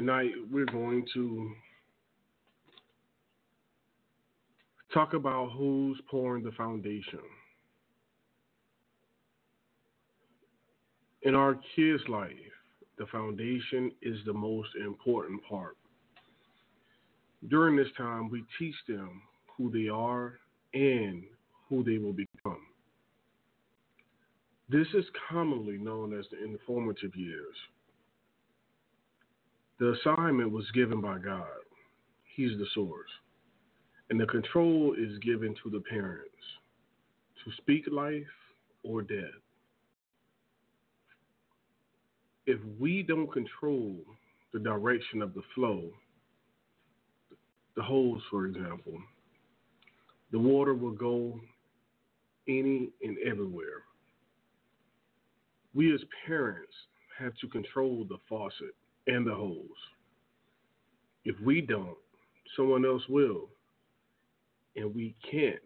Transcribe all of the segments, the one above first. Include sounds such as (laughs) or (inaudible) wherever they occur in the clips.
Tonight we're going to talk about who's pouring the foundation. In our kids' life, the foundation is the most important part. During this time, we teach them who they are and who they will become. This is commonly known as the informative years. The assignment was given by God, He's the source, and the control is given to the parents to speak life or death. If we don't control the direction of the flow, the hose, for example, the water will go any and everywhere. We as parents have to control the faucet and the holes. If we don't, someone else will. And we can't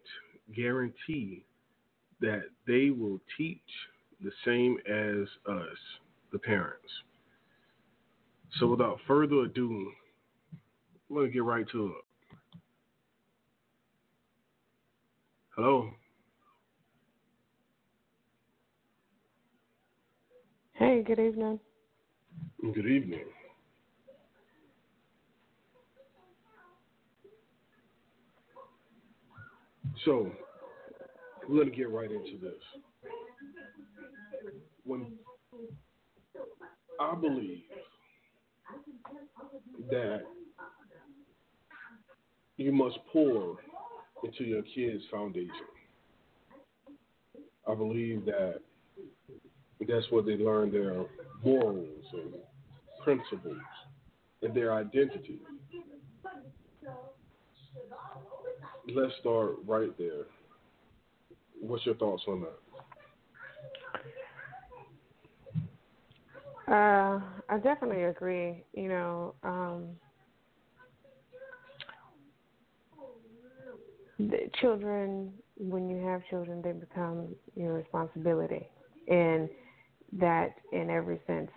guarantee that they will teach the same as us, the parents. So hmm. without further ado, I'm going to get right to it. Hello. Hey, good evening. Good evening. So, we're going to get right into this. When I believe that you must pour into your kids' foundation. I believe that that's where they learn their morals and principles and their identity. Let's start right there. What's your thoughts on that? Uh, I definitely agree. You know, um, the children, when you have children, they become your responsibility, and that in every sense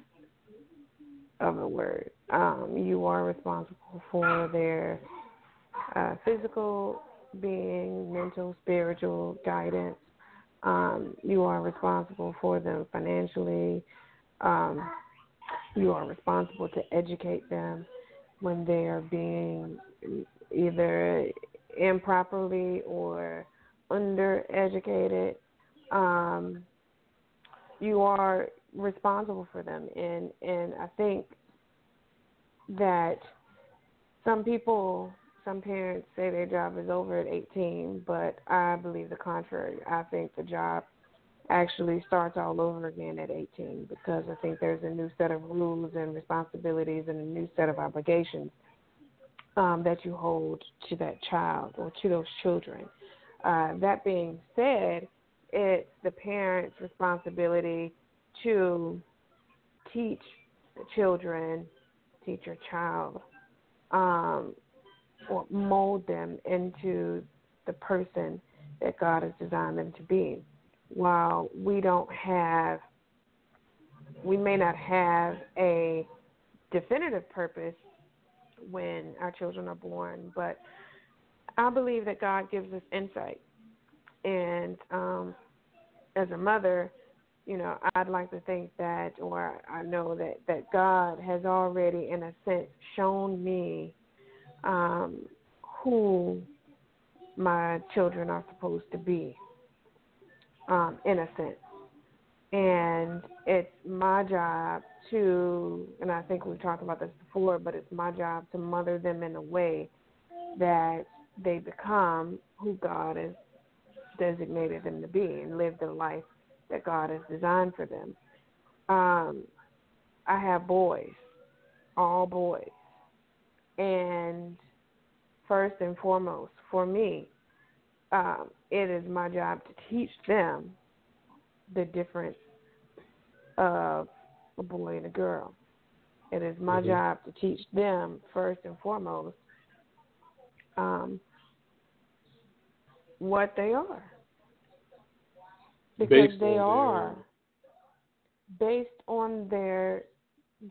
of the word. Um, you are responsible for their uh, physical being, mental, spiritual guidance. Um, you are responsible for them financially. Um, you are responsible to educate them when they are being either improperly or undereducated. Um, you are responsible for them, and and I think that some people, some parents say their job is over at 18, but I believe the contrary. I think the job actually starts all over again at 18 because I think there's a new set of rules and responsibilities and a new set of obligations um, that you hold to that child or to those children. Uh, that being said, it's the parent's responsibility to teach the children, teach your child, um, or mold them into the person that God has designed them to be. While we don't have, we may not have a definitive purpose when our children are born, but I believe that God gives us insight. And um, as a mother, you know, I'd like to think that, or I know that that God has already, in a sense, shown me um, who my children are supposed to be, um, in a sense. And it's my job to, and I think we've talked about this before, but it's my job to mother them in a way that they become who God has designated them to be and live the life that God has designed for them. Um, I have boys, all boys. And first and foremost, for me, um, it is my job to teach them the difference of a boy and a girl. It is my mm-hmm. job to teach them first and foremost um, what they are. Because based they are based on their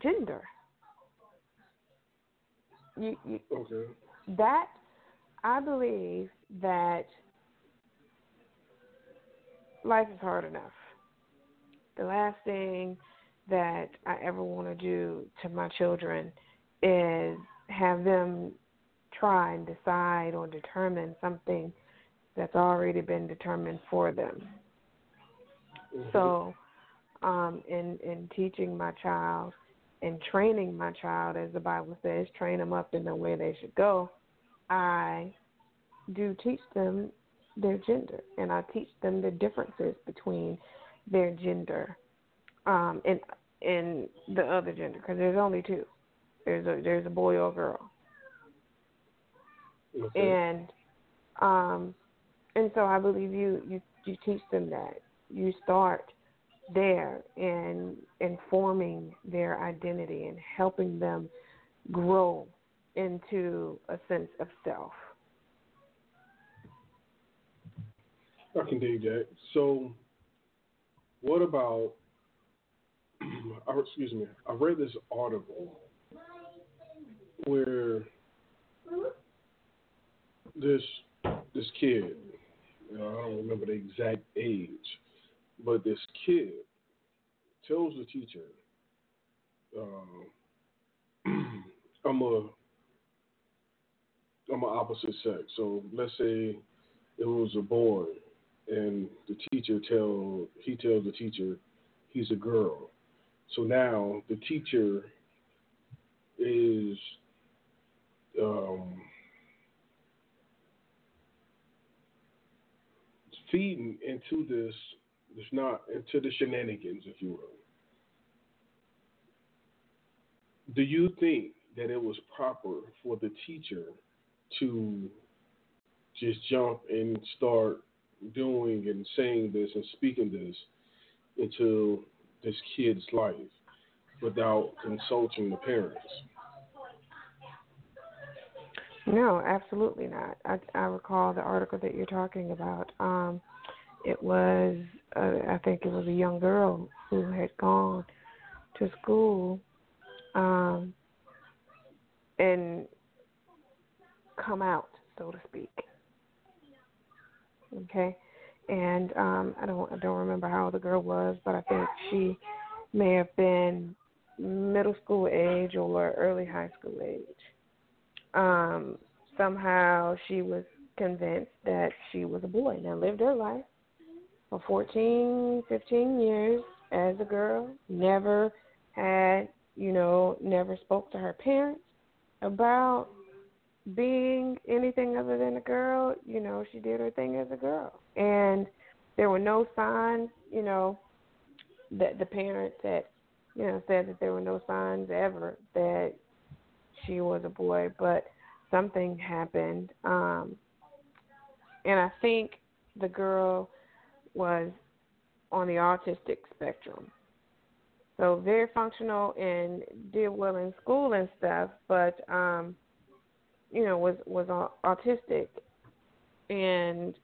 gender. You, you, okay. that I believe that life is hard enough. The last thing that I ever want to do to my children is have them try and decide or determine something that's already been determined for them. Mhm. So, um, in in teaching my child and training my child, as the Bible says, train them up in the way they should go. I do teach them their gender, and I teach them the differences between their gender um, and and the other gender, because there's only two. There's a there's a boy or a girl, okay. and um, and so I believe you you you teach them that you start there in informing their identity and helping them grow into a sense of self. I can dig that. So, what about? (clears throat) Excuse me. I read this article where this this kid, I don't remember the exact age, but this kid tells the teacher, um, (clears throat) "I'm a I'm an opposite sex." So let's say it was a boy and the teacher tell he tells the teacher he's a girl. So now the teacher is um, feeding into this this not into the shenanigans, if you will. Do you think that it was proper for the teacher to just jump and start doing and saying this and speaking this into this kid's life without consulting the parents. No, absolutely not. I, I recall the article that you're talking about. Um, it was, uh, I think it was a young girl who had gone to school um, and come out, so to speak. Okay, and um, I don't, I don't remember how old the girl was, but I think she may have been middle school age or early high school age um, somehow she was convinced that she was a boy. Now lived her life for 14, 15 years as a girl. Never had, you know, never spoke to her parents about being anything other than a girl. You know, she did her thing as a girl, and there were no signs, you know, that the parents had, you know, said that there were no signs ever that she was a boy, but something happened. Um, and I think the girl was on the autistic spectrum. So very functional and did well in school and stuff, but um, you know, was was autistic and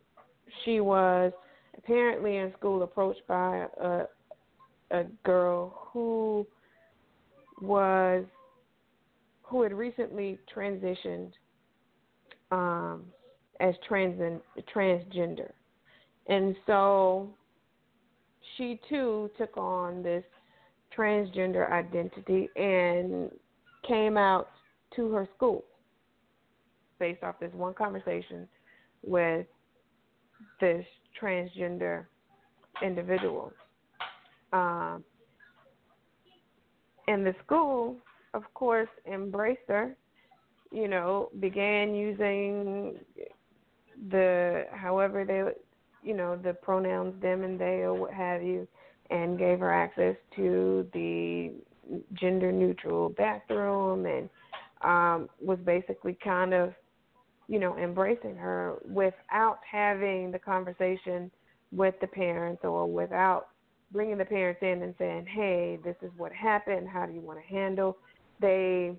she was apparently in school approached by a a girl who was who had recently transitioned um, as trans and transgender, and so she too took on this transgender identity and came out to her school based off this one conversation with this transgender individual. Um, and the school of course, embraced her. You know, began using the however they, you know, the pronouns them and they or what have you, and gave her access to the gender neutral bathroom and um, was basically kind of, you know, embracing her without having the conversation with the parents or without bringing the parents in and saying, hey, this is what happened. How do you want to handle? they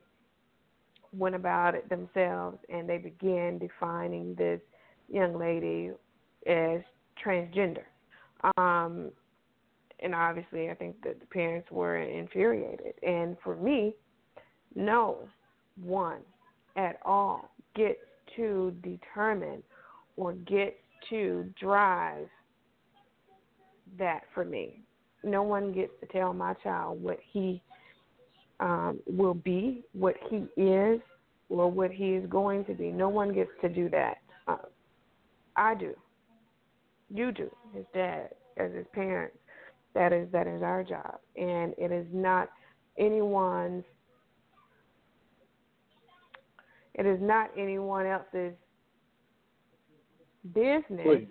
went about it themselves and they began defining this young lady as transgender. Um, and obviously, I think that the parents were infuriated. And for me, no one at all gets to determine or get to drive that for me. No one gets to tell my child what he um, will be, what he is, or what he is going to be. No one gets to do that. Uh, I do. You do, his dad, as his parents. That is that is our job, and it is not anyone's. It is not anyone else's business Please.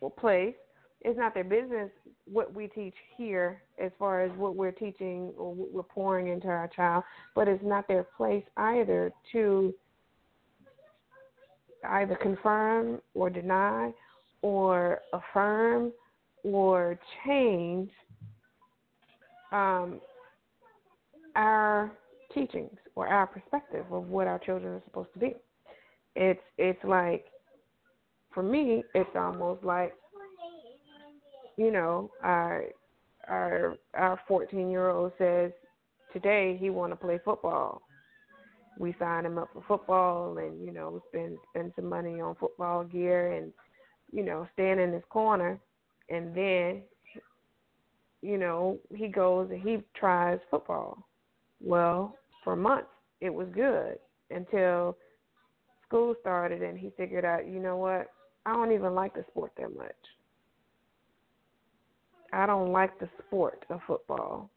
or place. It's not their business what we teach here as far as what we're teaching or what we're pouring into our child, but it's not their place either to either confirm or deny or affirm or change um, our teachings or our perspective of what our children are supposed to be. It's it's like for me, it's almost like you know, our our our 14 year old says today he want to play football. We sign him up for football, and you know, spend spend some money on football gear, and you know, stand in his corner, and then you know he goes and he tries football. Well, for months it was good until school started, and he figured out, you know what, I don't even like the sport that much. I don't like the sport of football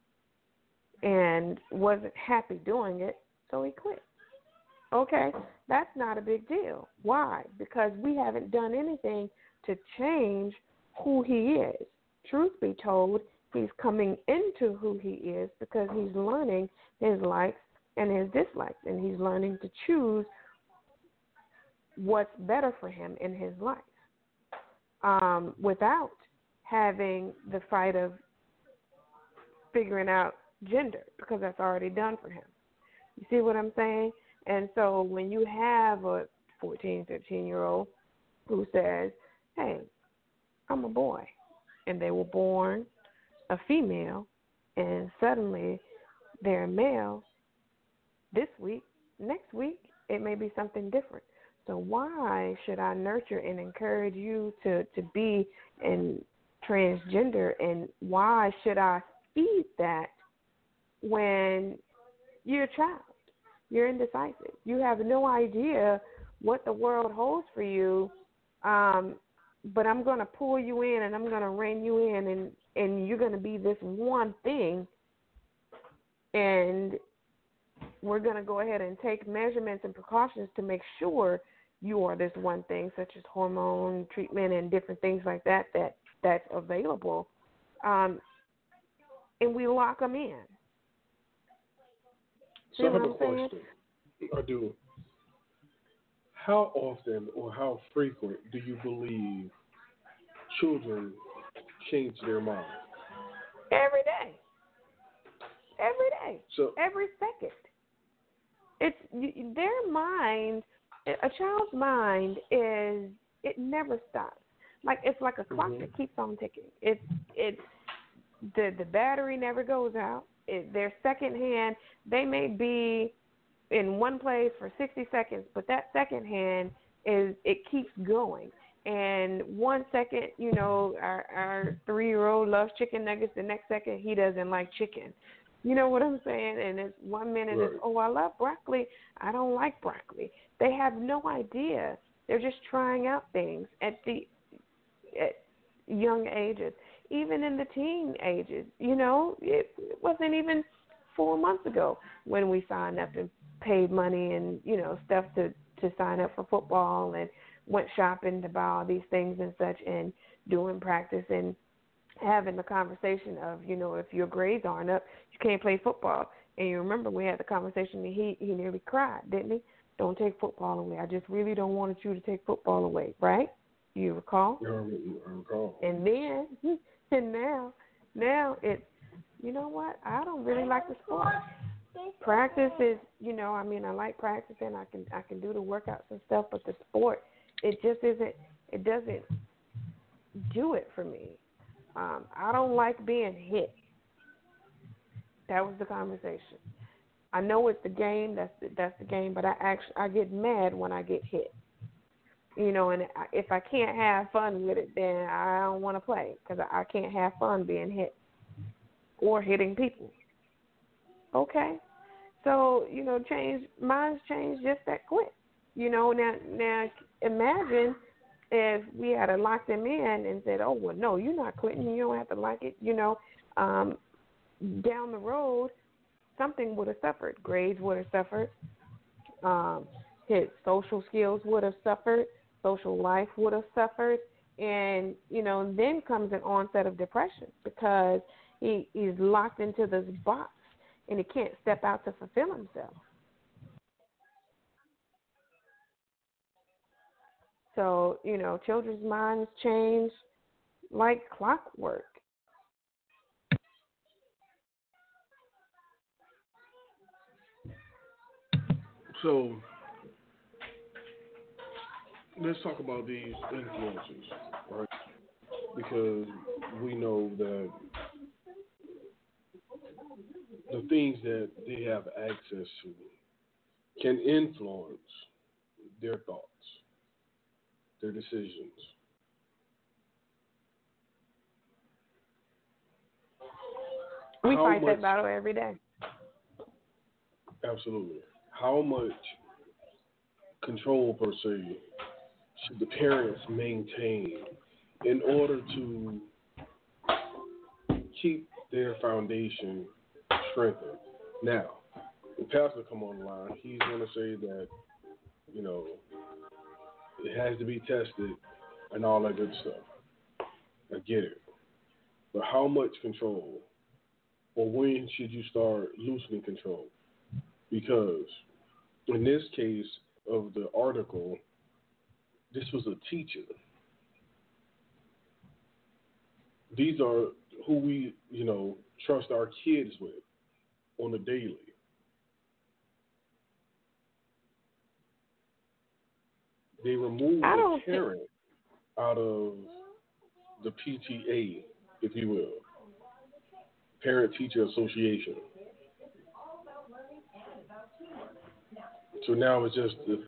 and wasn't happy doing it, so he quit. Okay, that's not a big deal. Why? Because we haven't done anything to change who he is. Truth be told, he's coming into who he is because he's learning his likes and his dislikes, and he's learning to choose what's better for him in his life um, without having the fight of figuring out gender because that's already done for him. You see what I'm saying? And so when you have a 14, 15 year old who says, hey, I'm a boy, and they were born a female, and suddenly they're male this week, next week, it may be something different. So why should I nurture and encourage you to, to be and transgender and why should I feed that when you're a child? You're indecisive. You have no idea what the world holds for you. Um, but I'm going to pull you in and I'm going to rein you in and and you're going to be this one thing and we're going to go ahead and take measurements and precautions to make sure you are this one thing such as hormone treatment and different things like that that that's available, um, and we lock them in. So I have a question. I do. How often or how frequent do you believe children change their mind? Every day. Every day. So every second. It's their mind. A child's mind is it never stops. Like it's like a clock mm-hmm. that keeps on ticking. It's it's the the battery never goes out. It, they're secondhand. They may be in one place for 60 seconds, but that second hand is it keeps going. And one second, you know, our our three year old loves chicken nuggets. The next second, he doesn't like chicken. You know what I'm saying? And it's one minute right. it's oh I love broccoli. I don't like broccoli. They have no idea. They're just trying out things at the at young ages, even in the teen ages. You know, it, it wasn't even four months ago when we signed up and paid money and you know stuff to to sign up for football and went shopping to buy all these things and such and doing practice and having the conversation of you know if your grades aren't up you can't play football and you remember we had the conversation and he he nearly cried didn't he don't take football away i just really don't want you to take football away right you recall? Yeah, I recall. And then, (laughs) (laughs) and now, now it's, you know what? I don't really like the sport. Practice is, you know, I mean, I like practicing. I can, I can do the workouts and stuff, but the sport, it just isn't. It doesn't do it for me. Um, I don't like being hit. That was the conversation. I know it's the game. That's the, that's the game. But I actually I get mad when I get hit. You know, and if I can't have fun with it, then I don't want to play because I can't have fun being hit or hitting people. Okay, so you know, change minds change just that quick. You know, now now imagine if we had to lock them in and said, "Oh well, no, you're not quitting. You don't have to like it." You know, um, down the road, something would have suffered. Grades would have suffered. Um, his social skills would have suffered. Social life would have suffered. And you know, then comes an onset of depression because he he's locked into this box and he can't step out to fulfill himself. So, you know, children's minds change like clockwork. So, let's talk about these influences, right? Because we know that the things that they have access to can influence their thoughts, their decisions. We How fight much, that battle every day. Absolutely. How much control, per se, should the parents maintain in order to keep their foundation strengthened. Now, the pastor come on the line, he's going to say that, you know, it has to be tested and all that good stuff. I get it. But how much control or when should you start loosening control? Because in this case of the article, this was a teacher. These are who we, you know, trust our kids with on a daily. They removed the parent think... out of the PTA, if you will, Parent Teacher Association. So now it's just the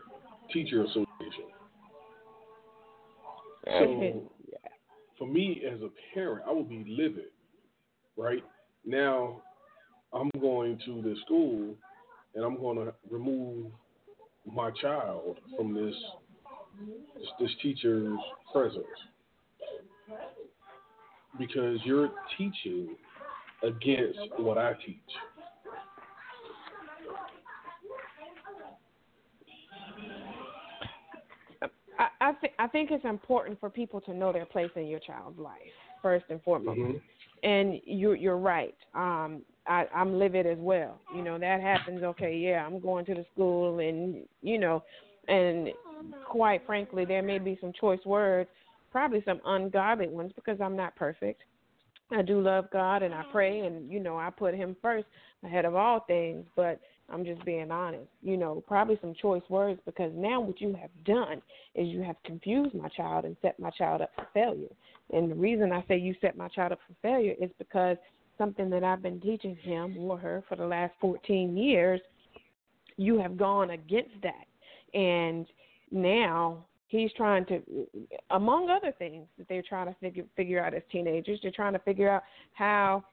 Teacher Association. So (laughs) for me as a parent, I would be livid, right? Now I'm going to the school and I'm going to remove my child from this this, this teacher's presence because you're teaching against what I teach. I, th- I think it's important for people to know their place in your child's life first and foremost. Mm-hmm. And you you're right. Um, I, I'm livid as well. You know, that happens, okay, yeah, I'm going to the school and you know, and quite frankly there may be some choice words, probably some ungodly ones because I'm not perfect. I do love God and I pray and you know, I put him first ahead of all things, but I'm just being honest. You know, probably some choice words because now what you have done is you have confused my child and set my child up for failure. And the reason I say you set my child up for failure is because something that I've been teaching him or her for the last 14 years, you have gone against that. And now he's trying to, among other things that they're trying to figure, figure out as teenagers, they're trying to figure out how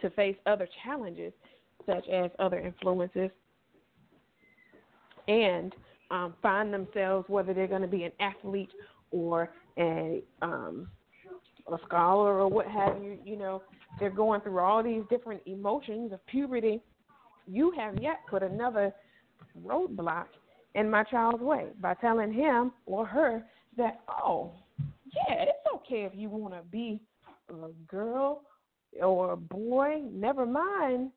to face other challenges, such as other influences, and um, find themselves whether they're going to be an athlete or a um, a scholar or what have you, you know, they're going through all these different emotions of puberty. You have yet put another roadblock in my child's way by telling him or her that, oh, yeah, it's okay if you want to be a girl or a boy. Never mind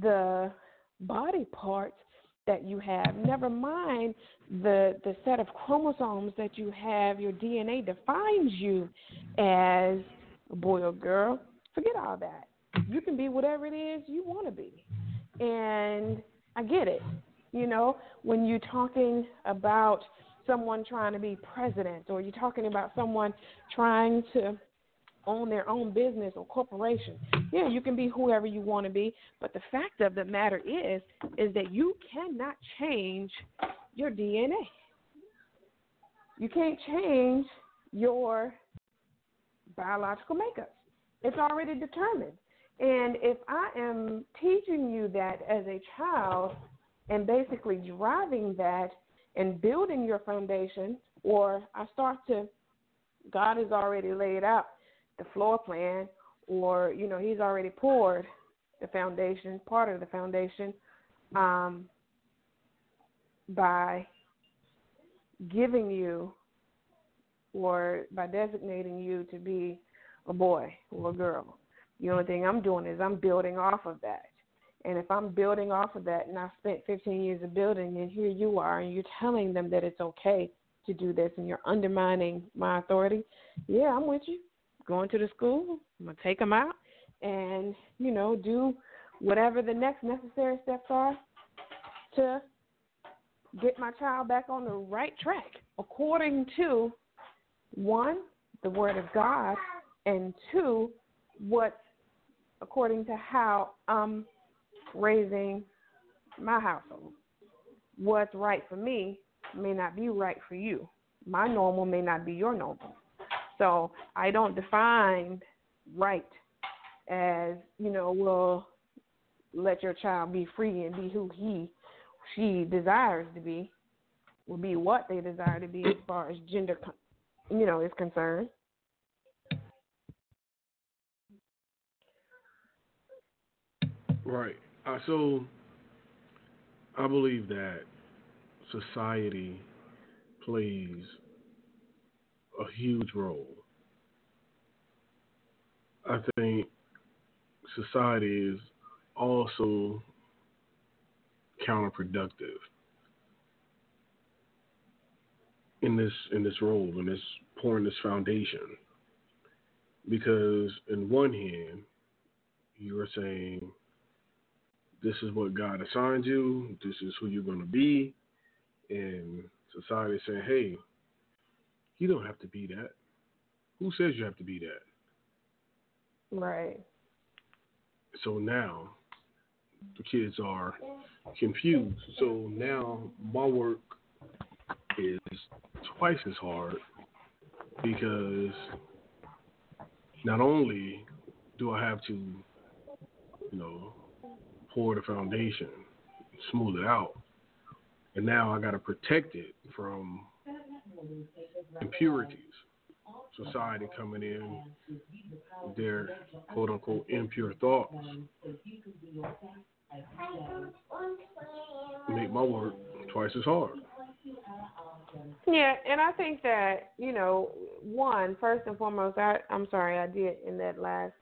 the body parts that you have. Never mind the the set of chromosomes that you have. Your DNA defines you as a boy or girl. Forget all that. You can be whatever it is you want to be. And I get it. You know, when you're talking about someone trying to be president, or you're talking about someone trying to own their own business or corporation. Yeah, you can be whoever you want to be, but the fact of the matter is is that you cannot change your DNA. You can't change your biological makeup. It's already determined. And if I am teaching you that as a child and basically driving that and building your foundation, or I start to, God has already laid out the floor plan, or, you know, He's already poured the foundation, part of the foundation, um, by giving you or by designating you to be a boy or a girl. The only thing I'm doing is I'm building off of that. And if I'm building off of that and I spent 15 years of building and here you are and you're telling them that it's okay to do this and you're undermining my authority, yeah, I'm with you. Going to the school, I'm to take them out and, you know, do whatever the next necessary steps are to get my child back on the right track according to one, the word of God, and two, what according to how I'm raising my household. What's right for me may not be right for you. My normal may not be your normal. So I don't define right as, you know, well, let your child be free and be who he, she desires to be, will be what they desire to be as far as gender, you know, is concerned. Right. Uh, so I believe that society plays a huge role. I think society is also counterproductive in this in this role in this pouring this foundation because in one hand you are saying this is what God assigned you, this is who you're going to be. And society saying, hey, you don't have to be that. Who says you have to be that? Right. So now the kids are confused. So now my work is twice as hard because not only do I have to, you know, pour the foundation, smooth it out. And now I got to protect it from impurities. Society coming in, their quote unquote impure thoughts. Make my work twice as hard. Yeah, and I think that, you know, one, first and foremost, I, I'm sorry, I did in that last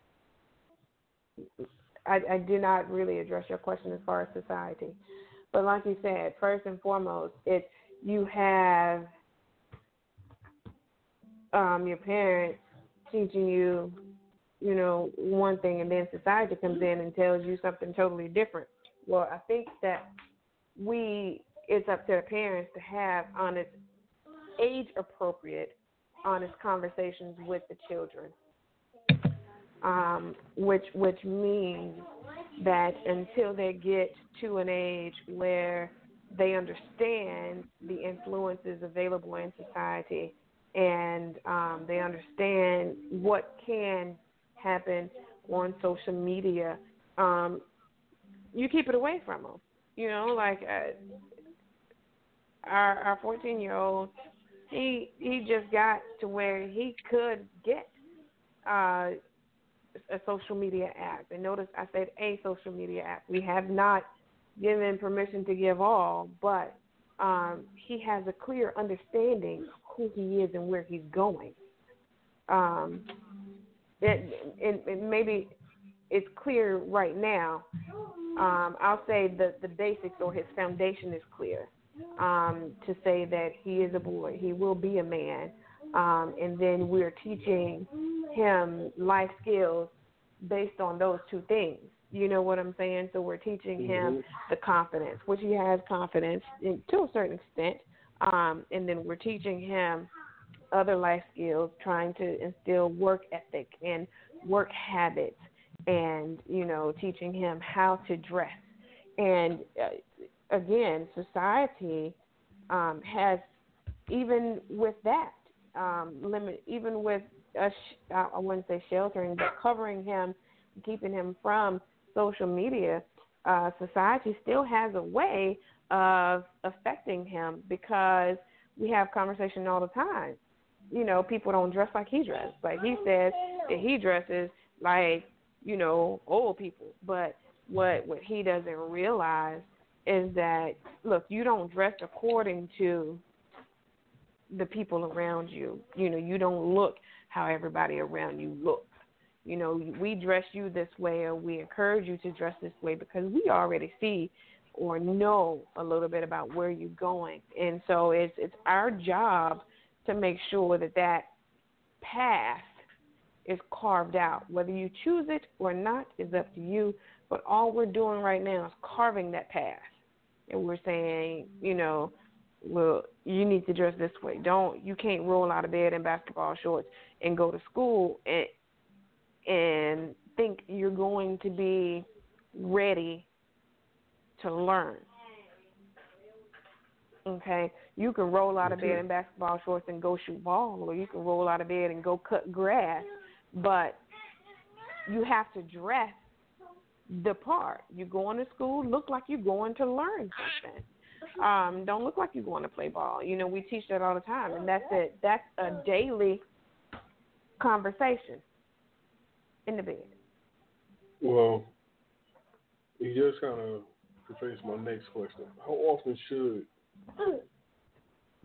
I, I did not really address your question as far as society. But like you said, first and foremost, it's you have um, your parents teaching you, you know, one thing, and then society comes in and tells you something totally different. Well, I think that we it's up to the parents to have honest, age appropriate, honest conversations with the children um, which which means that until they get to an age where they understand the influences available in society and um, they understand what can happen on social media, um, you keep it away from them. You know, like uh, our our 14 year old, he he just got to where he could get uh, a social media app. And notice I said a social media app. We have not given permission to give all, but um, he has a clear understanding who he is and where he's going. Um, it, it, it maybe it's clear right now. Um, I'll say the the basics or his foundation is clear. Um, to say that he is a boy, he will be a man, um, and then we're teaching him life skills based on those two things. You know what I'm saying? So we're teaching him mm-hmm. the confidence, which he has confidence in, to a certain extent, Um, and then we're teaching him other life skills, trying to instill work ethic and work habits, and you know, teaching him how to dress. And uh, again, society um, has even with that um, limit, even with us, I wouldn't say sheltering, but covering him, keeping him from social media. Uh, society still has a way of affecting him because we have conversation all the time. You know, people don't dress like he dresses. Like he says that he dresses like, you know, old people. But what what he doesn't realize is that look, you don't dress according to the people around you. You know, you don't look how everybody around you looks. You know, we dress you this way or we encourage you to dress this way because we already see or know a little bit about where you're going. And so it's it's our job to make sure that that path is carved out. Whether you choose it or not is up to you. But all we're doing right now is carving that path. And we're saying, you know, well, you need to dress this way. Don't you can't roll out of bed in basketball shorts and go to school and and think you're going to be ready to learn. Okay, you can roll out of bed in basketball shorts and go shoot ball, or you can roll out of bed and go cut grass, but you have to dress the part. You're going to school, look like you're going to learn something. Um, don't look like you're going to play ball. You know, we teach that all the time, and that's it. That's a daily conversation in the bed. Well, you just kind of prefaced my next question. How often should the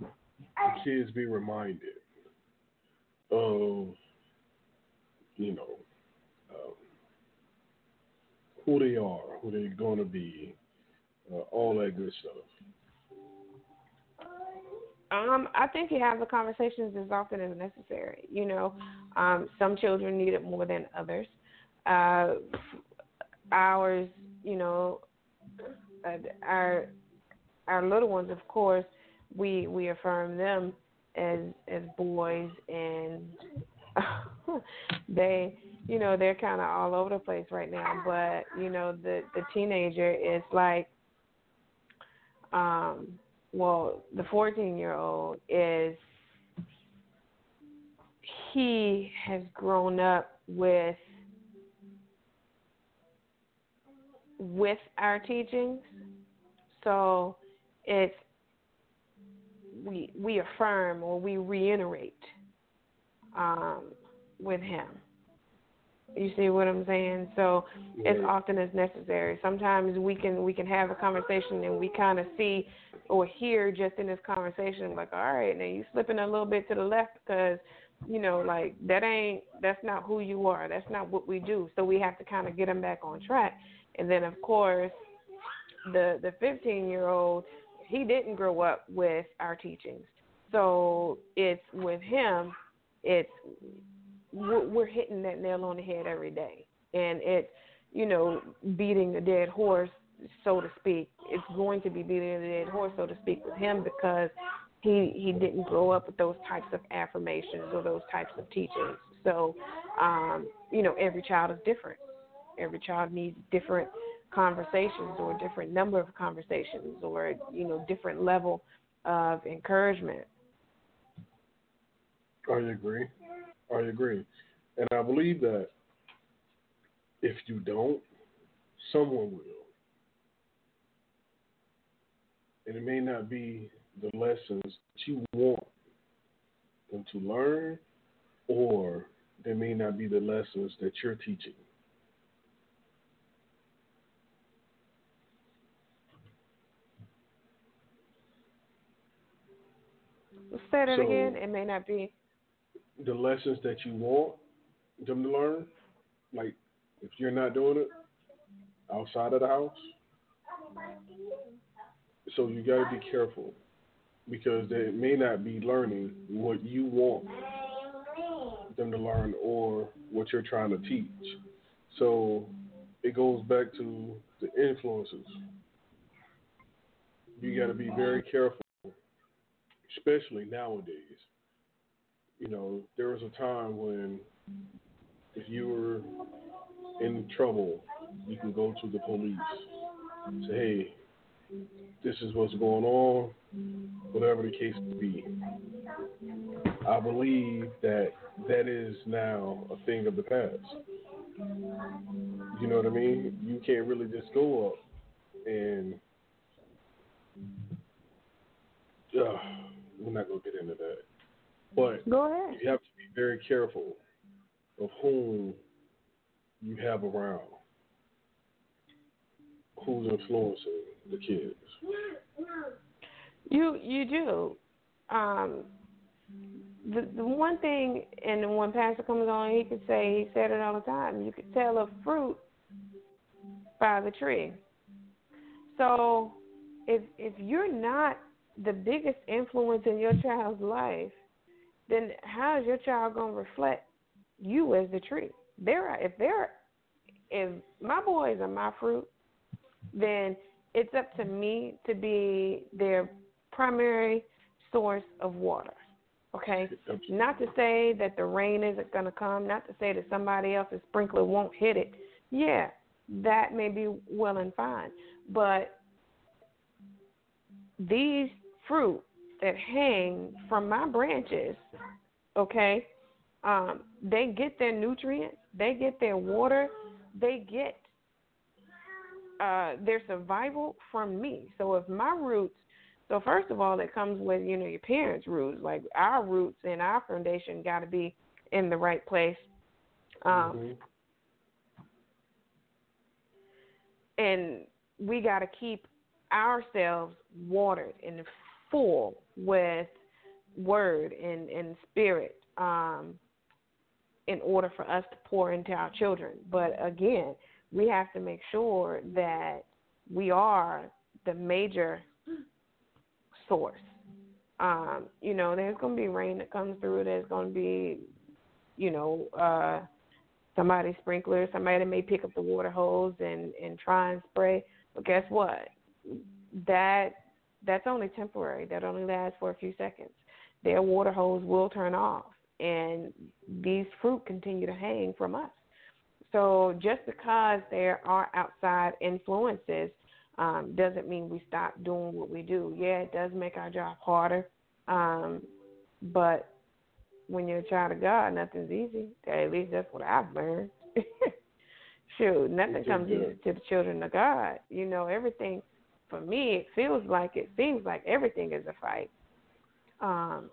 (clears throat) kids be reminded of, you know, um, who they are, who they're going to be, uh, all that good stuff? Um, I think you have the conversations as often as necessary. You know, um, some children need it more than others. Uh, ours, you know, our our little ones, of course, we we affirm them as as boys, and (laughs) they, you know, they're kind of all over the place right now. But you know, the the teenager is like, um well, the 14 year old is he has grown up with with our teachings. So it's we we affirm or we reiterate um, with him. You see what I'm saying? So as often as necessary. Sometimes we can we can have a conversation and we kind of see or hear just in this conversation like, all right, now you slipping a little bit to the left because you know like that ain't that's not who you are. That's not what we do. So we have to kind of get them back on track. And then of course the the 15 year old he didn't grow up with our teachings. So it's with him it's we're hitting that nail on the head every day, and it's you know beating the dead horse, so to speak. It's going to be beating the dead horse, so to speak, with him because he he didn't grow up with those types of affirmations or those types of teachings. So, um, you know, every child is different. Every child needs different conversations or different number of conversations or you know different level of encouragement. I agree. I agree. And I believe that if you don't, someone will. And it may not be the lessons that you want them to learn, or they may not be the lessons that you're teaching. Say that so, again. It may not be the lessons that you want them to learn. Like if you're not doing it outside of the house, so you got to be careful because they may not be learning what you want them to learn or what you're trying to teach. So it goes back to the influences. You got to be very careful especially nowadays. You know, there was a time when if you were in trouble, you can go to the police. Say, hey, this is what's going on, whatever the case may be. I believe that that is now a thing of the past. You know what I mean? You can't really just go up and uh, we're not gonna get into that. But go ahead. You have to be very careful of whom you have around, who's influencing the kids. You you do. Um, the the one thing, and when Pastor comes on, he could say he said it all the time. You could tell a fruit by the tree. So if if you're not the biggest influence in your child's life, then how is your child to reflect you as the tree? They're if they're if my boys are my fruit, then it's up to me to be their primary source of water. Okay? Not to say that the rain isn't going to come, not to say that somebody else's sprinkler won't hit it. Yeah, that may be well and fine. But these fruit that hang from my branches, okay, um, they get their nutrients, they get their water, they get uh, their survival from me. So if my roots, so first of all, it comes with you know your parents' roots. Like our roots and our foundation got to be in the right place. Um, mm-hmm. And we got to keep ourselves watered and full with word and, and spirit um, in order for us to pour into our children. But again, we have to make sure that we are the major source. Um, you know, there's going to be rain that comes through. There's going to be, you know, uh, somebody's sprinkler. Somebody may pick up the water hose and and try and spray. But guess what? That that's only temporary. That only lasts for a few seconds. Their water hose will turn off, and these fruit continue to hang from us. So just because there are outside influences um, doesn't mean we stop doing what we do. Yeah, it does make our job harder, um, but when you're a child of God, nothing's easy. At least that's what I've learned. (laughs) Shoot, nothing comes easy to the children of God. You know, everything for me, it feels like it seems like everything is a fight. Um,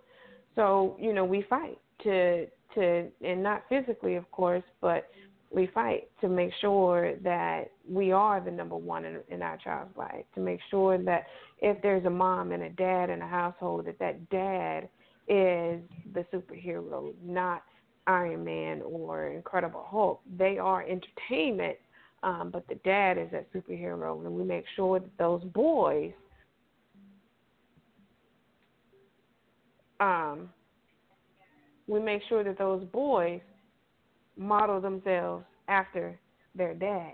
so you know, we fight to to, and not physically, of course, but we fight to make sure that we are the number one in, in our child's life. To make sure that if there's a mom and a dad in a household, that that dad is the superhero, not Iron Man or Incredible Hulk. They are entertainment, um, but the dad is that superhero, and we make sure that those boys um, we make sure that those boys model themselves after their dad,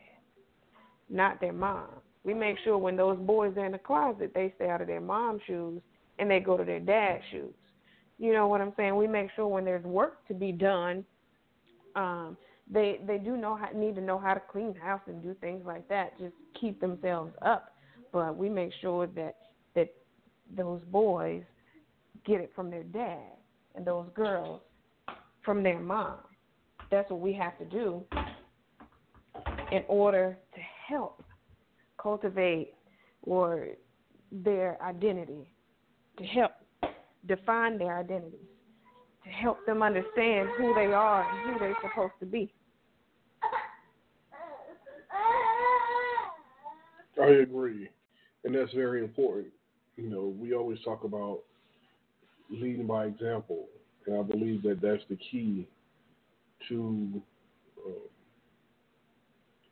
not their mom. We make sure when those boys are in the closet, they stay out of their mom's shoes and they go to their dad's shoes. You know what I'm saying? We make sure when there's work to be done, um, they they do know how need to know how to clean house and do things like that. Just keep themselves up. But we make sure that that those boys get it from their dad and those girls from their mom. That's what we have to do in order to help cultivate or their identity, to help define their identities, to help them understand who they are and who they're supposed to be. I agree, and that's very important. You know, we always talk about leading by example, and I believe that that's the key to, uh,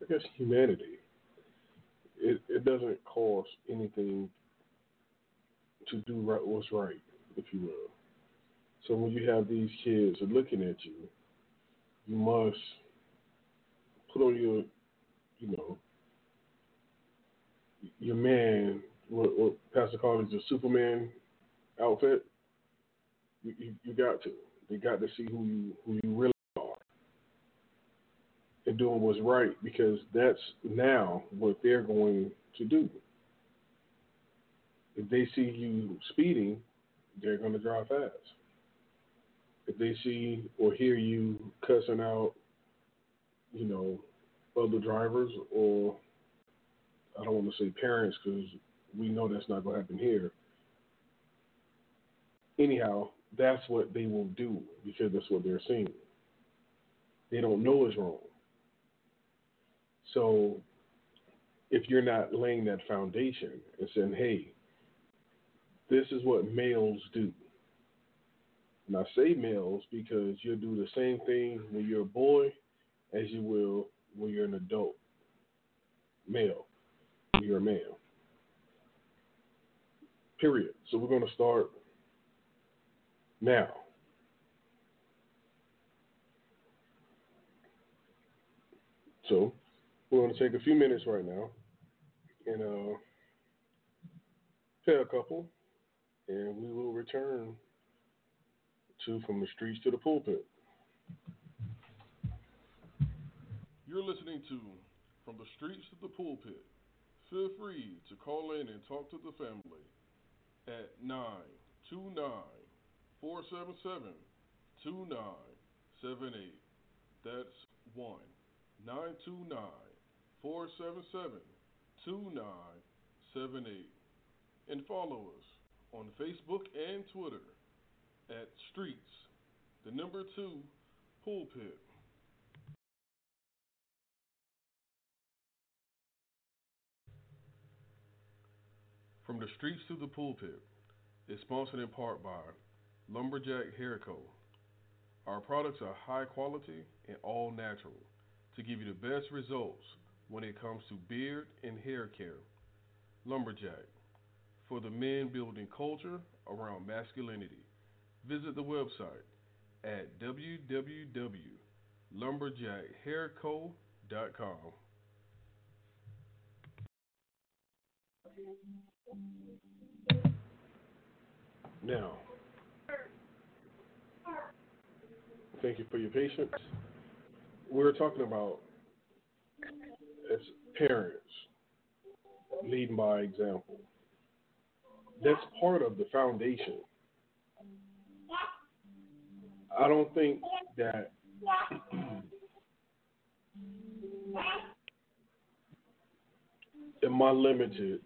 I guess, humanity. It, it doesn't cost anything to do right, what's right, if you will. So when you have these kids looking at you, you must put on your, you know, your man, what, what Pastor calls the Superman outfit. You, you, you got to. They got to see who you who you really are and doing what's right because that's now what they're going to do. If they see you speeding, they're going to drive fast. If they see or hear you cussing out, you know, other drivers or I don't want to say parents because we know that's not going to happen here. Anyhow, that's what they will do because that's what they're seeing. They don't know it's wrong. So if you're not laying that foundation and saying, hey, this is what males do. And I say males because you'll do the same thing when you're a boy as you will when you're an adult male. You're a male. Period. So we're going to start now. So we're going to take a few minutes right now and uh, play a couple, and we will return to From the Streets to the Pulpit. You're listening to From the Streets to the Pulpit. Feel free to call in and talk to the family at 929 477 2978. That's 1 929 477 2978. And follow us on Facebook and Twitter at Streets, the number two pulpit. From the Streets to the Pulpit is sponsored in part by Lumberjack Hair Co. Our products are high quality and all natural to give you the best results when it comes to beard and hair care. Lumberjack for the men building culture around masculinity. Visit the website at www.lumberjackhairco.com. Now, thank you for your patience. We're talking about as parents leading by example. That's part of the foundation. I don't think that in my limited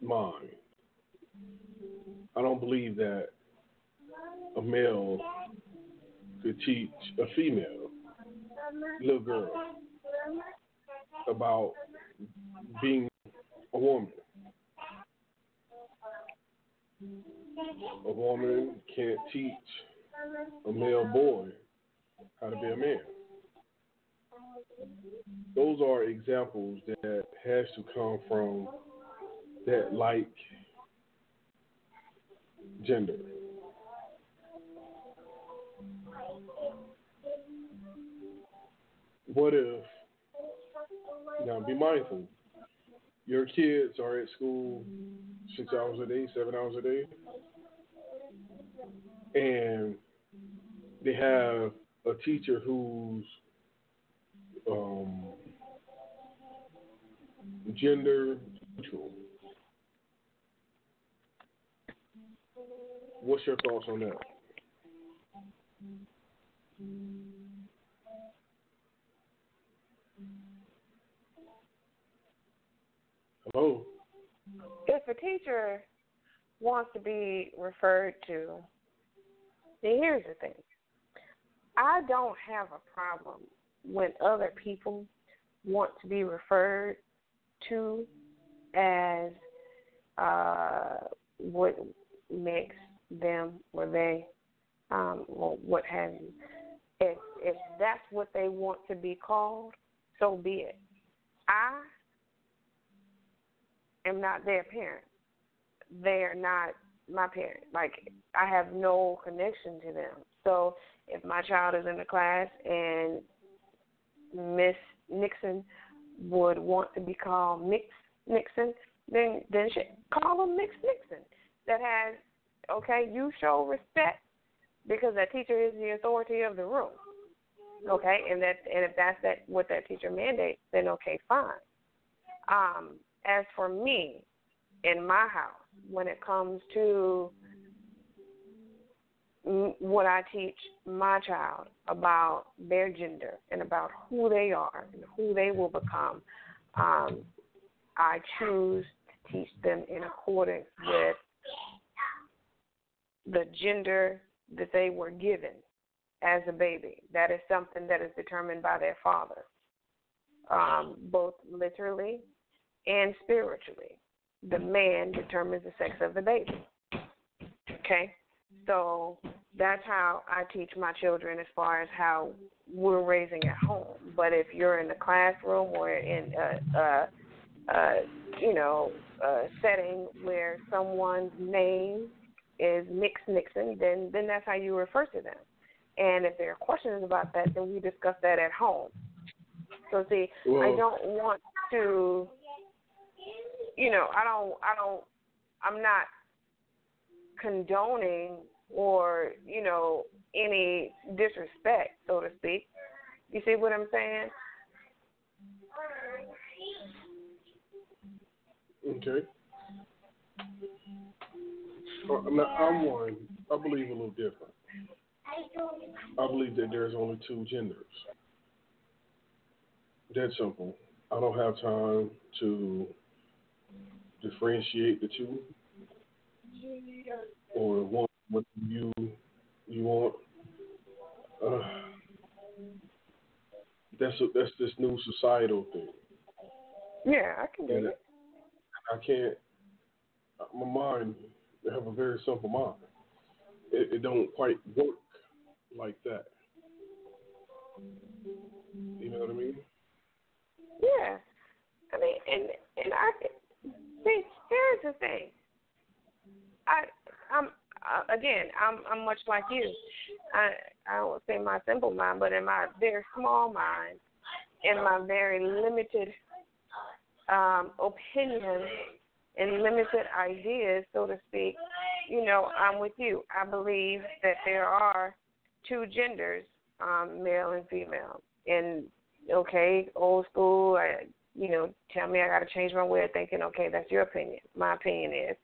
mind, I don't believe that a male could teach a female little girl about being a woman. A woman can't teach a male boy how to be a man. Those are examples that has to come from that like gender. What if now be mindful. Your kids are at school six hours a day, seven hours a day, and they have a teacher who's um, gender neutral. What's your thoughts on that? Hello. If a teacher wants to be referred to, then here's the thing. I don't have a problem when other people want to be referred to as uh, what makes them or they um, or what have you. If if that's what they want to be called, so be it. I am not their parent. They are not my parent. Like I have no connection to them. So if my child is in the class and Miss Nixon would want to be called Mix Nixon, then then she, call him Mix Nixon. That has Okay, you show respect because that teacher is the authority of the room. Okay, and that and if that's that what that teacher mandates, then okay, fine. Um, as for me, in my house, when it comes to what I teach my child about their gender and about who they are and who they will become, um, I choose to teach them in accordance with the gender that they were given as a baby. That is something that is determined by their father, um, both literally and spiritually. The man determines the sex of the baby. Okay? So that's how I teach my children as far as how we're raising at home. But if you're in the classroom or in a, a, a you know a setting where someone's name is Mix Nixon, then then that's how you refer to them. And if there are questions about that, then we discuss that at home. So see, I don't want to, you know, I don't, I don't, I'm not condoning or you know any disrespect, so to speak. You see what I'm saying? Okay. Now, I'm one. I believe a little different. I believe that there's only two genders. That simple. I don't have time to differentiate the two or one what you you want. Uh, that's a, that's this new societal thing. Yeah, I can do it. I can't. My mind I have a very simple mind. It, it don't quite work like that. You know what I mean? Yeah. I mean, and and I see. Here's the thing. I I'm uh, again, I'm I'm much like you. I I don't say my simple mind, but in my very small mind, in my very limited um, opinion and limited ideas, so to speak, you know, I'm with you. I believe that there are two genders, um, male and female. And okay, old school, I, you know, tell me I got to change my way of thinking. Okay, that's your opinion. My opinion is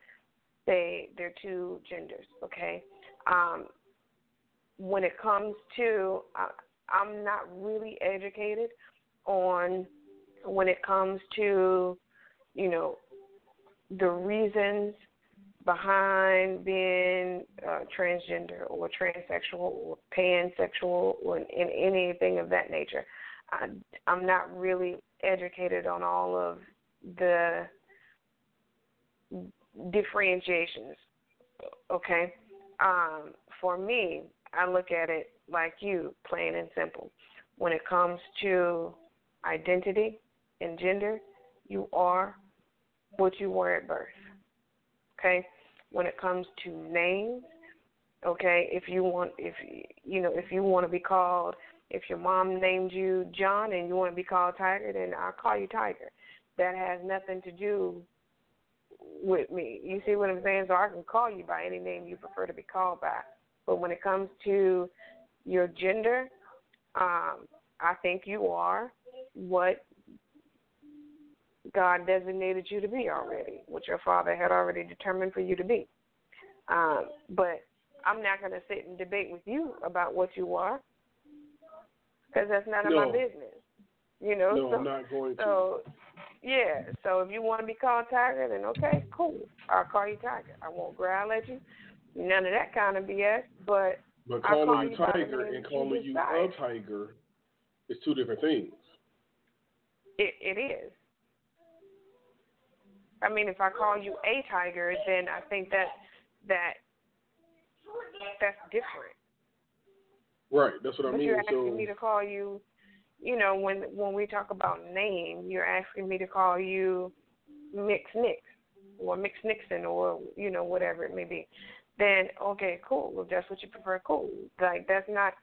they they're two genders. Okay, um, when it comes to, uh, I'm not really educated on when it comes to, you know, the reasons behind being uh, transgender or transsexual or pansexual or in, in anything of that nature. I, I'm not really educated on all of the differentiations. Okay, um, for me, I look at it like you, plain and simple. When it comes to identity and gender, you are what you were at birth. Okay, when it comes to names, okay, if you want, if you know, if you want to be called, if your mom named you John and you want to be called Tiger, then I'll call you Tiger. That has nothing to do with me. You see what I'm saying? So I can call you by any name you prefer to be called by. But when it comes to your gender, um, I think you are what God designated you to be already, what your Father had already determined for you to be. Um, but I'm not going to sit and debate with you about what you are, because that's none of no. my business. You know, no, so, I'm not going to. So, yeah. So if you want to be called Tiger, then okay, cool. I'll call you Tiger. I won't growl at you. None of that kind of BS. But but calling call you Tiger and calling you a Tiger is two different things. It it is. I mean, if I call you a tiger, then I think that that that's different. Right. That's what I mean. You're asking so, me to call you you know, when when we talk about name, you're asking me to call you Mix Nix or Mix Nixon or you know whatever it may be. Then okay, cool. Well, that's what you prefer. Cool. Like that's not.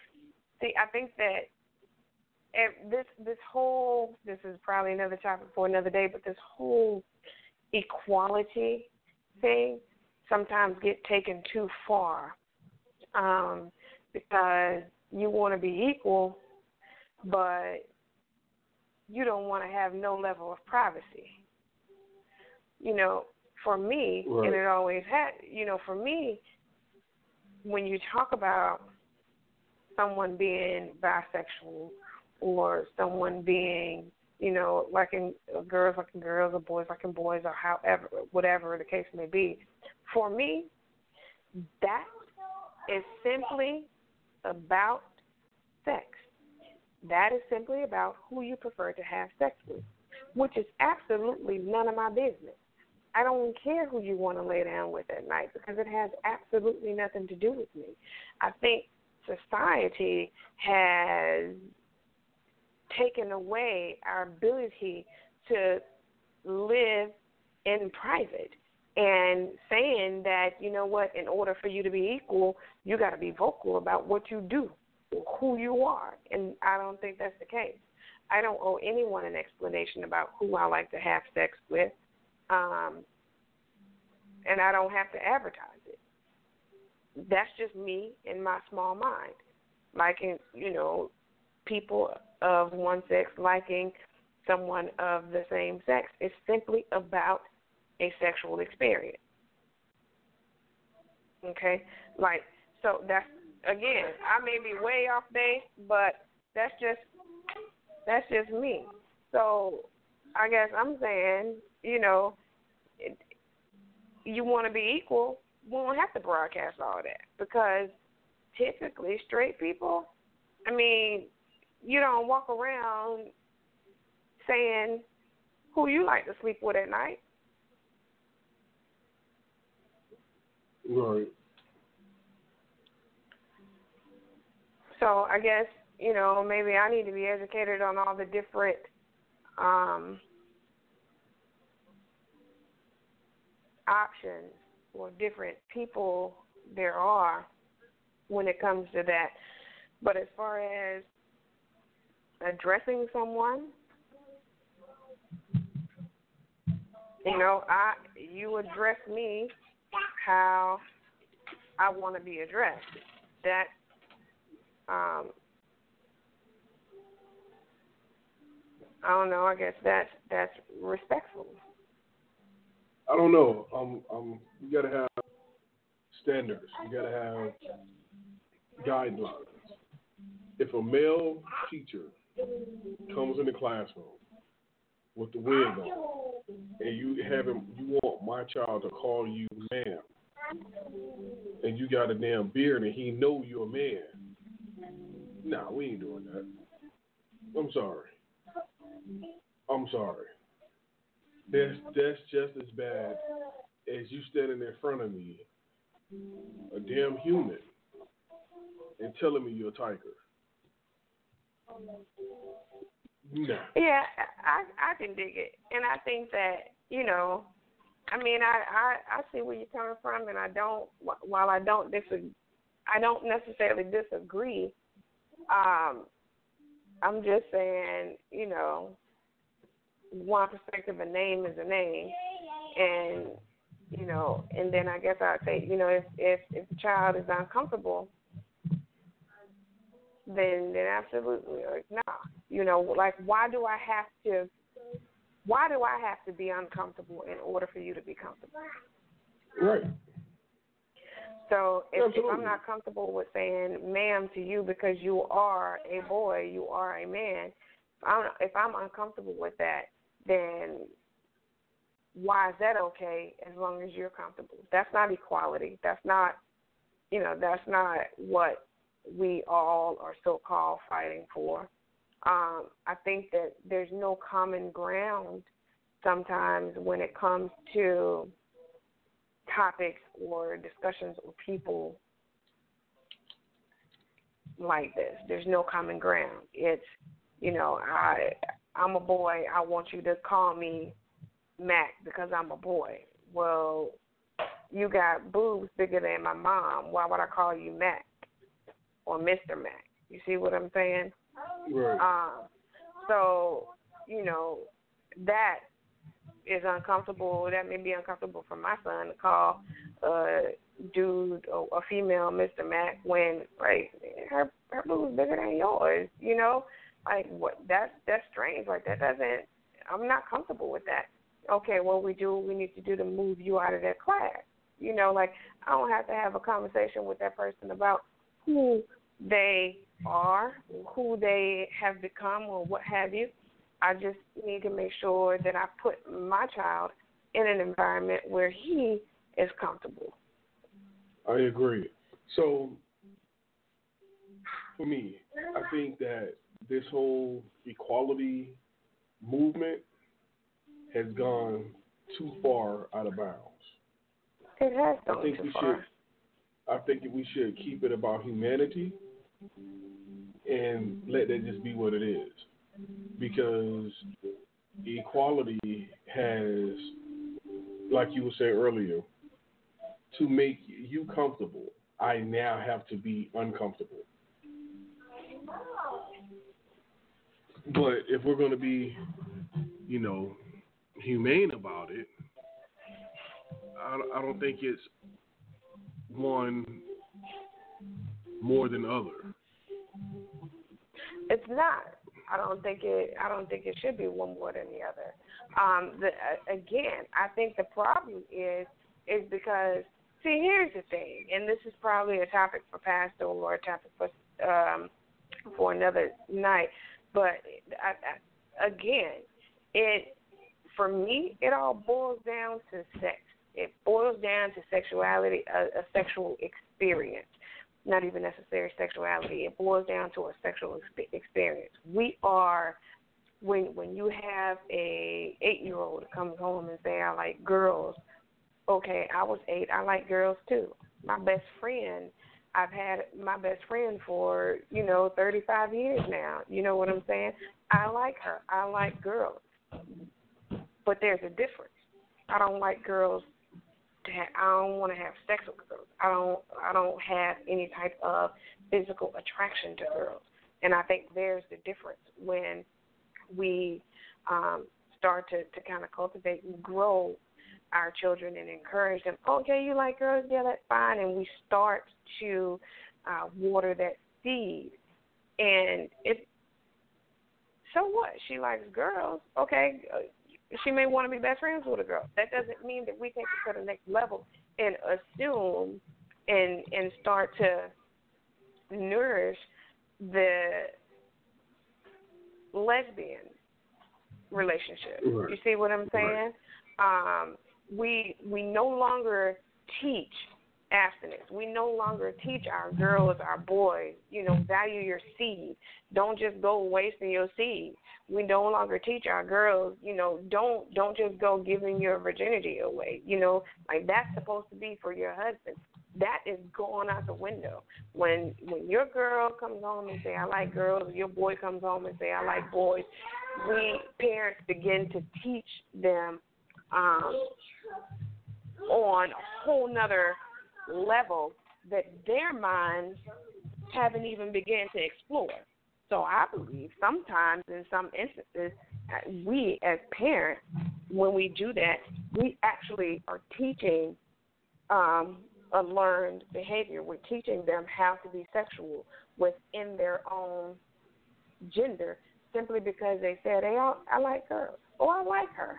See, I think that this this whole this is probably another topic for another day, but this whole equality thing sometimes get taken too far um, because you want to be equal, but you don't want to have no level of privacy. You know, for me, right. and it always had, you know, for me, when you talk about someone being bisexual or someone being, you know, liking girls liking girls or boys liking boys or however, whatever the case may be, for me, that is simply about sex. That is simply about who you prefer to have sex with, which is absolutely none of my business. I don't care who you want to lay down with at night because it has absolutely nothing to do with me. I think society has taken away our ability to live in private and saying that you know what in order for you to be equal you got to be vocal about what you do who you are. And i don't think that's the case. I don't owe anyone an explanation about who i like to have sex with um and i don't have to advertise it. That's just me in my small mind. Liking you know people of one sex liking someone of the same sex it's simply about a sexual experience. Okay? Like so that's again, I may be way off base, but that's just that's just me. So I guess I'm saying, you know, it, you want to be equal, we don't have to broadcast all that because typically straight people, I mean, you don't walk around saying who you like to sleep with at night. Right. So I guess you know maybe I need to be educated on all the different um, options or different people there are when it comes to that. But as far as addressing someone, you know, I you address me how I want to be addressed. That um, I don't know. I guess that's that's respectful. I don't know. Um, um, you gotta have standards. You gotta have guidelines. If a male teacher comes in the classroom with the wig on, and you have him, you want my child to call you ma'am, and you got a damn beard and he know you're a man. Nah, we ain't doing that. I'm sorry. I'm sorry. That's that's just as bad as you standing in front of me, a damn human, and telling me you're a tiger. No. Yeah, I I can dig it, and I think that you know, I mean, I I I see where you're coming from, and I don't. While I don't disagree, I don't necessarily disagree. Um, I'm just saying, you know, one perspective, a name is a name, and you know, and then I guess I'd say, you know, if if if the child is uncomfortable, then then absolutely, or no, you know, like why do I have to? Why do I have to be uncomfortable in order for you to be comfortable? Right. So if, if I'm not comfortable with saying "ma'am" to you because you are a boy, you are a man. If I'm, if I'm uncomfortable with that, then why is that okay? As long as you're comfortable. That's not equality. That's not, you know, that's not what we all are so-called fighting for. Um, I think that there's no common ground sometimes when it comes to topics or discussions or people like this. There's no common ground. It's, you know, I I'm a boy. I want you to call me Mac because I'm a boy. Well, you got boobs bigger than my mom. Why would I call you Mac or Mr. Mac? You see what I'm saying? Um, so, you know, that is uncomfortable. That may be uncomfortable for my son to call a dude a female Mr. Mac when right her her boob's bigger than yours. You know, like what? That's that's strange. Like that doesn't. I'm not comfortable with that. Okay, what we do, we need to do to move you out of that class. You know, like I don't have to have a conversation with that person about who they are, who they have become, or what have you. I just need to make sure that I put my child in an environment where he is comfortable. I agree. So, for me, I think that this whole equality movement has gone too far out of bounds. It has gone I think too we far. should. I think we should keep it about humanity and let that just be what it is, because equality has, like you were saying earlier, to make you comfortable. I now have to be uncomfortable. But if we're going to be, you know, humane about it, I, don't think it's one more than other. It's not. I don't think it. I don't think it should be one more than the other. Um, the, uh, again, I think the problem is is because see, here's the thing, and this is probably a topic for pastor or a topic for um, for another night. But I, I, again, it for me, it all boils down to sex. It boils down to sexuality, a, a sexual experience not even necessary sexuality. It boils down to a sexual exp- experience. We are when when you have a eight year old comes home and say I like girls. Okay, I was eight. I like girls too. My best friend. I've had my best friend for you know 35 years now. You know what I'm saying? I like her. I like girls, but there's a difference. I don't like girls to have, I don't want to have sex with girls. I don't I don't have any type of physical attraction to girls. And I think there's the difference when we um, start to, to kind of cultivate and grow our children and encourage them. Okay, you like girls? Yeah, that's fine. And we start to uh, water that seed. And it. So what? She likes girls. Okay, uh, she may want to be best friends with a girl. That doesn't mean that we take it to the next level and assume and and start to nourish the lesbian relationship. Right. You see what I'm saying? Right. Um, we we no longer teach abstinence. We no longer teach our girls, our boys, you know, value your seed. Don't just go wasting your seed. We no longer teach our girls, you know, don't don't just go giving your virginity away. You know, like that's supposed to be for your husband. That is going out the window. When when your girl comes home and say I like girls, your boy comes home and say I like boys, we parents begin to teach them um, on a whole nother level that their minds haven't even begun to explore. So I believe sometimes in some instances, we as parents, when we do that, we actually are teaching um, a learned behavior. We're teaching them how to be sexual within their own gender simply because they said, hey, I, I like girls. Oh, I like her.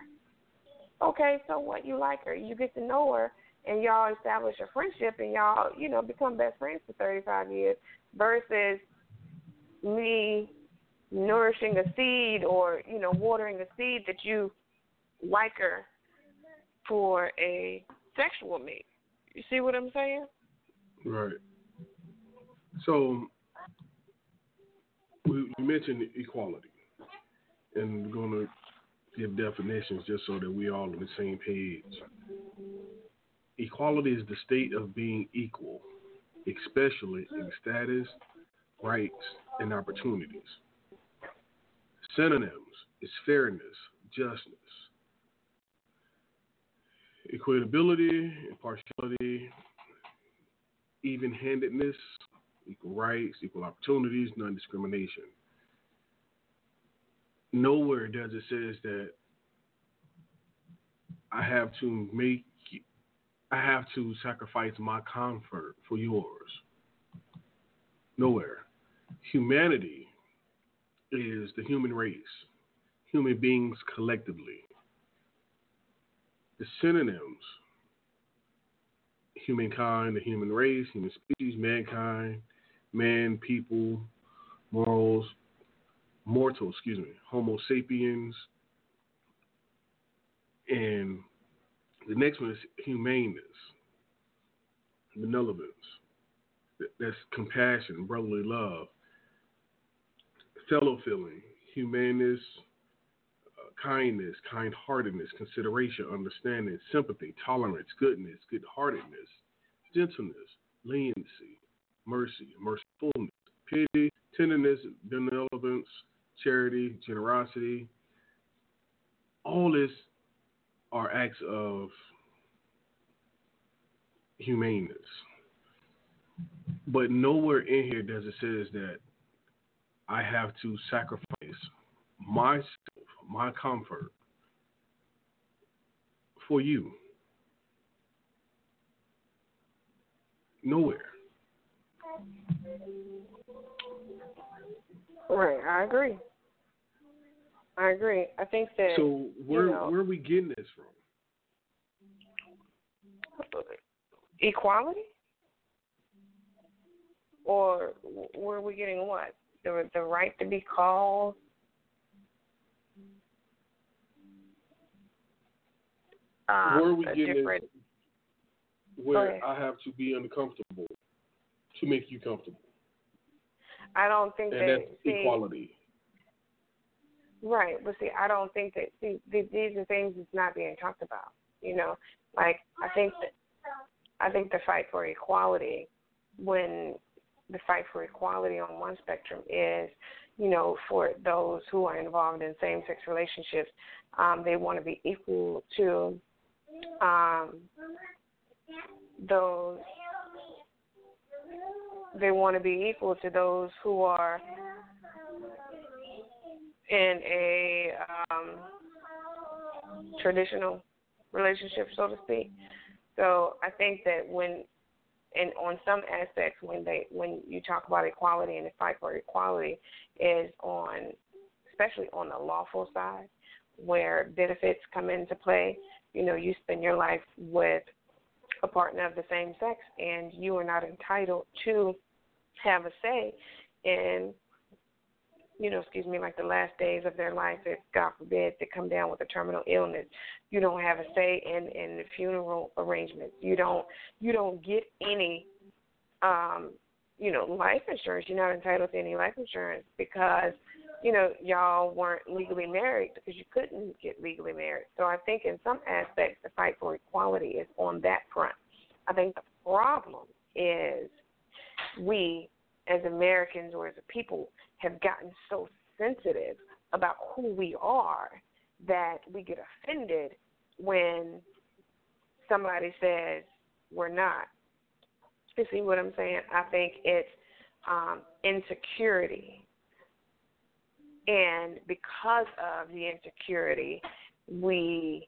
Okay, so what? You like her. You get to know her and y'all establish a friendship and y'all, you know, become best friends for 35 years versus me nourishing a seed or, you know, watering a seed that you like her for a sexual mate. You see what I'm saying? Right. So we, mentioned equality, and we're going to give definitions just so that we all on the same page. Equality is the state of being equal, especially in status, rights, and opportunities. Synonyms is fairness, justness, equitability, impartiality, even handedness, equal rights, equal opportunities, non discrimination. Nowhere does it says that I have to make I have to sacrifice my comfort for yours. Nowhere. Humanity is the human race, human beings collectively. The synonyms humankind, the human race, human species, mankind, man, people, morals, mortal, excuse me, Homo sapiens, and the next one is humaneness, benevolence. That's compassion, brotherly love, fellow feeling, humaneness, uh, kindness, kind heartedness, consideration, understanding, sympathy, tolerance, goodness, good heartedness, gentleness, leniency, mercy, mercifulness, pity, tenderness, benevolence, charity, generosity. All this are acts of humaneness. But nowhere in here does it says that I have to sacrifice myself, my comfort for you. Nowhere. Right, I agree. I agree. I think that. So where you know, where are we getting this from? Equality, or where are we getting what? The the right to be called. Um, where are we getting different, this where. I have to be uncomfortable to make you comfortable? I don't think And that that's see, equality. Right, but see, I don't think that see these are things that's not being talked about. You know, like I think that I think the fight for equality, when the fight for equality on one spectrum is, you know, for those who are involved in same-sex relationships, um, they want to be equal to um, those. They want to be equal to those who are in a um, traditional relationship, so to speak. So I think that when, and on some aspects, when they when you talk about equality and the fight for equality, is on, especially on the lawful side, where benefits come into play. You know, you spend your life with a partner of the same sex, and you are not entitled to have a say in you know, excuse me, like the last days of their life, if God forbid they come down with a terminal illness, you don't have a say in in the funeral arrangements. You don't you don't get any um, you know, life insurance. You're not entitled to any life insurance because, you know, y'all weren't legally married because you couldn't get legally married. So I think in some aspects the fight for equality is on that front. I think the problem is we as Americans or as a people have gotten so sensitive about who we are that we get offended when somebody says we're not. You see what I'm saying? I think it's um, insecurity. And because of the insecurity, we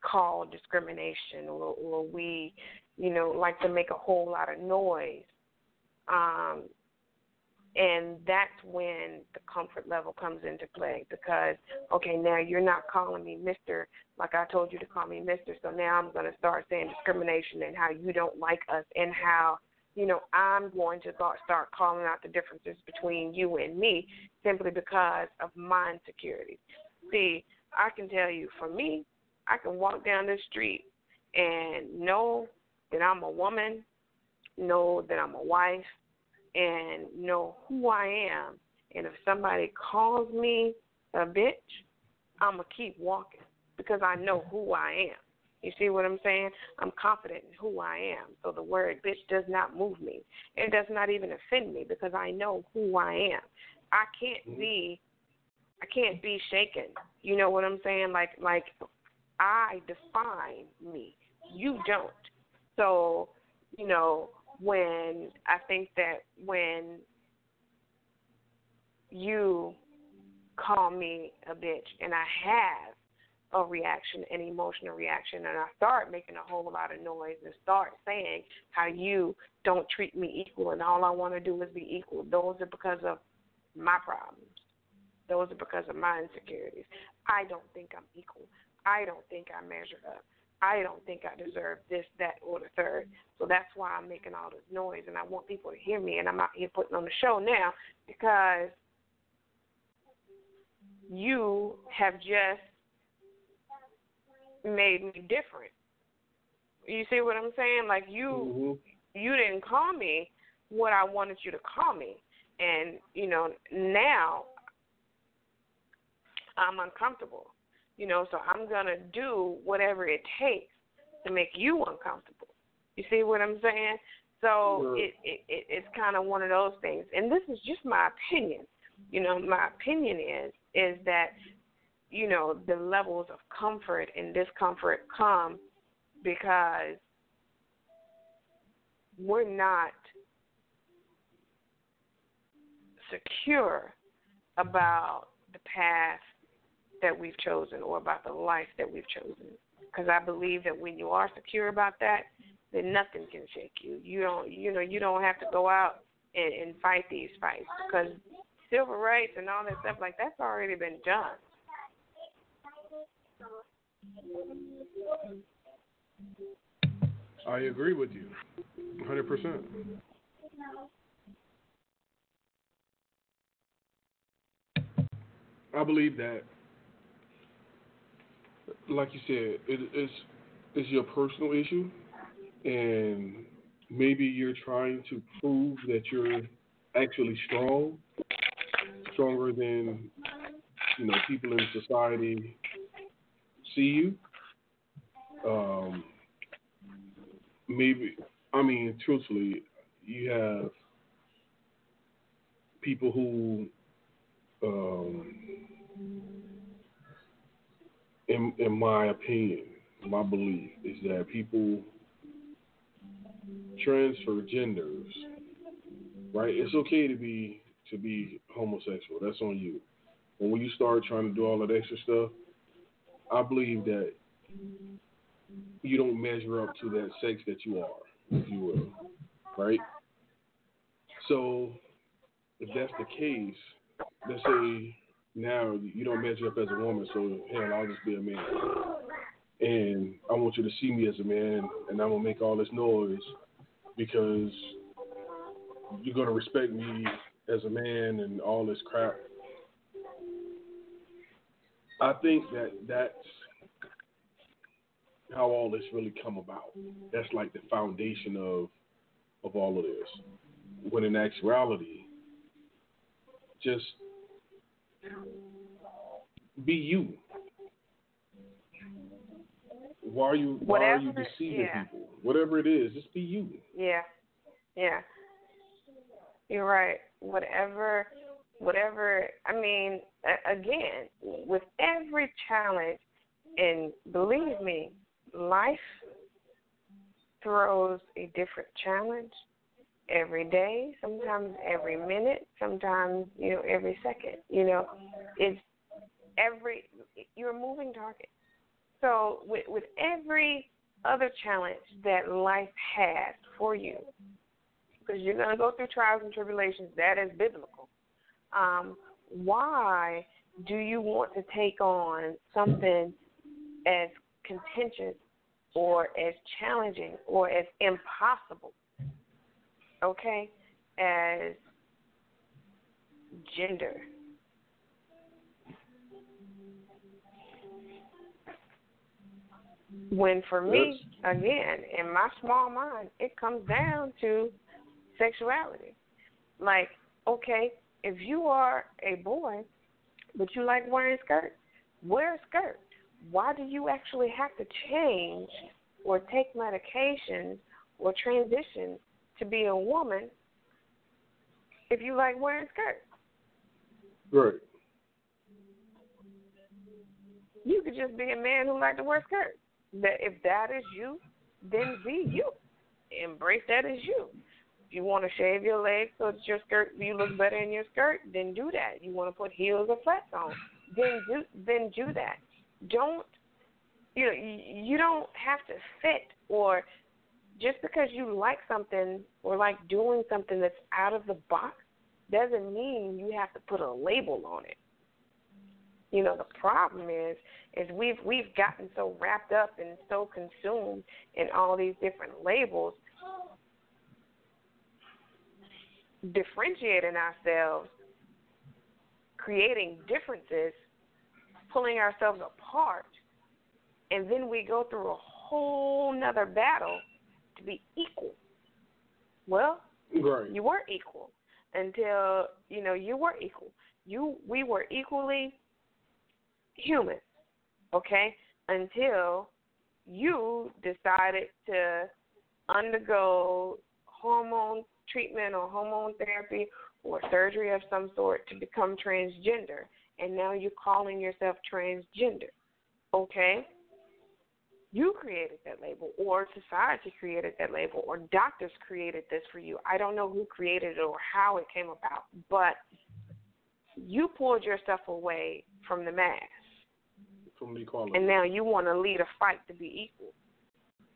call discrimination or, or we, you know, like to make a whole lot of noise. Um, and that's when the comfort level comes into play because okay now you're not calling me mister like i told you to call me mister. So now i'm going to start saying discrimination and how you don't like us and how you know i'm going to start calling out the differences between you and me simply because of my insecurities. See i can tell you for me i can walk down the street and know that i'm a woman know that i'm a wife and know who I am. And if somebody calls me a bitch, I'm going to keep walking because I know who I am. You see what I'm saying? I'm confident in who I am. So the word bitch does not move me. It does not even offend me because I know who I am. I can't mm-hmm. be I can't be shaken. You know what I'm saying? Like like I define me. You don't. So, you know, when I think that when you call me a bitch, and I have a reaction, an emotional reaction, and I start making a whole lot of noise and start saying how you don't treat me equal and all I want to do is be equal. Those are because of my problems. Those are because of my insecurities. I don't think I'm equal. I don't think I measure up. I don't think I deserve this, that, or the third. So that's why I'm making all this noise, and I want people to hear me. And I'm out here putting on the show now because you have just made me different. You see what I'm saying? Like you, mm-hmm. you didn't call me what I wanted you to call me, and you know now I'm uncomfortable. You know, so I'm gonna do whatever it takes to make you uncomfortable. You see what I'm saying? So it, it, it it's kind of one of those things, and this is just my opinion. You know, my opinion is is that you know the levels of comfort and discomfort come because we're not secure about the path that we've chosen or about the life that we've chosen. Because I believe that when you are secure about that, then nothing can shake you. You don't, you know, you don't have to go out and, and fight these fights because civil rights and all that stuff like that's already been done. I agree with you, hundred percent. I believe that like you said, it is it's your personal issue, and maybe you're trying to prove that you're actually strong, stronger than you know people in society see you. Um, maybe I mean, truthfully, you have people who um, in in my opinion, my belief is that people transfer genders. Right? It's okay to be to be homosexual. That's on you. But when you start trying to do all that extra stuff, I believe that you don't measure up to that sex that you are, if you will. Right? So if that's the case, let's say now you don't measure up as a woman, so hell, I'll just be a man. And I want you to see me as a man, and I'm gonna make all this noise because you're gonna respect me as a man and all this crap. I think that that's how all this really come about. That's like the foundation of of all of this. When in actuality, just be you. Why are you why Whatever, are you deceiving yeah. people? Whatever it is, just be you. Yeah. Yeah. You're right. Whatever whatever I mean, again, with every challenge and believe me, life throws a different challenge every day, sometimes every minute, sometimes you know every second. You know, it's every you're moving target. So with with every other challenge that life has for you, because you're going to go through trials and tribulations, that is biblical. Um, why do you want to take on something as contentious or as challenging or as impossible okay, as gender. When for me, again, in my small mind, it comes down to sexuality. Like, okay, if you are a boy, but you like wearing skirts, wear a skirt. Why do you actually have to change or take medications or transition to be a woman if you like wearing skirts. Right. You could just be a man who like to wear skirts. That if that is you, then be you. Embrace that as you. If you want to shave your legs so that your skirt you look better in your skirt, then do that. You want to put heels or flats on, then do then do that. Don't you know, you don't have to fit or just because you like something or like doing something that's out of the box doesn't mean you have to put a label on it. You know, the problem is is we've we've gotten so wrapped up and so consumed in all these different labels differentiating ourselves, creating differences, pulling ourselves apart, and then we go through a whole nother battle to be equal. Well, right. you were equal until you know you were equal. You we were equally human, okay? Until you decided to undergo hormone treatment or hormone therapy or surgery of some sort to become transgender, and now you're calling yourself transgender, okay? You created that label, or society created that label, or doctors created this for you. I don't know who created it or how it came about, but you pulled yourself away from the mass. From equality. And now you want to lead a fight to be equal.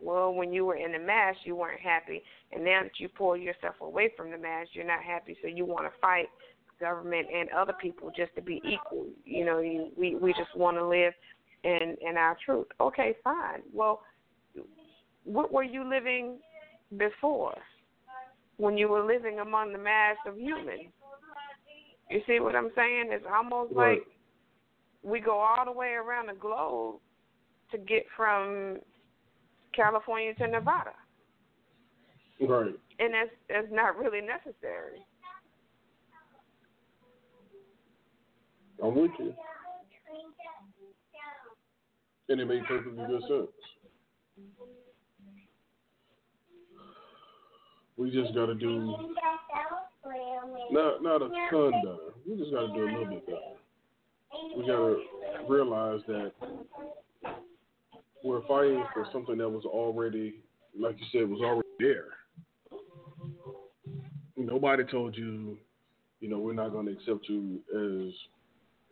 Well, when you were in the mass, you weren't happy, and now that you pull yourself away from the mass, you're not happy. So you want to fight government and other people just to be equal. You know, you, we we just want to live and and our truth. Okay, fine. Well, what were you living before? When you were living among the mass of humans. You see what I'm saying? It's almost right. like we go all the way around the globe to get from California to Nevada. Right. And that's that's not really necessary. I'm with you. And it made perfectly good sense. We just got to do not not a ton better. We just got to do a little bit better. We got to realize that we're fighting for something that was already, like you said, was already there. Nobody told you, you know, we're not going to accept you as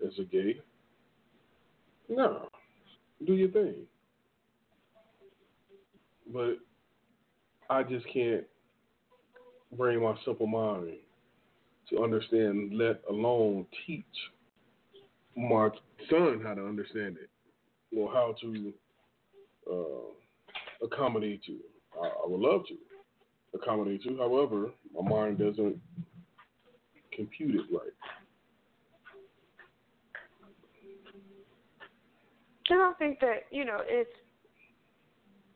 as a gay. No, do your thing. But I just can't bring my simple mind to understand, let alone teach my son how to understand it or how to uh, accommodate you. I, I would love to accommodate you. However, my mind doesn't compute it right. I don't think that you know it's.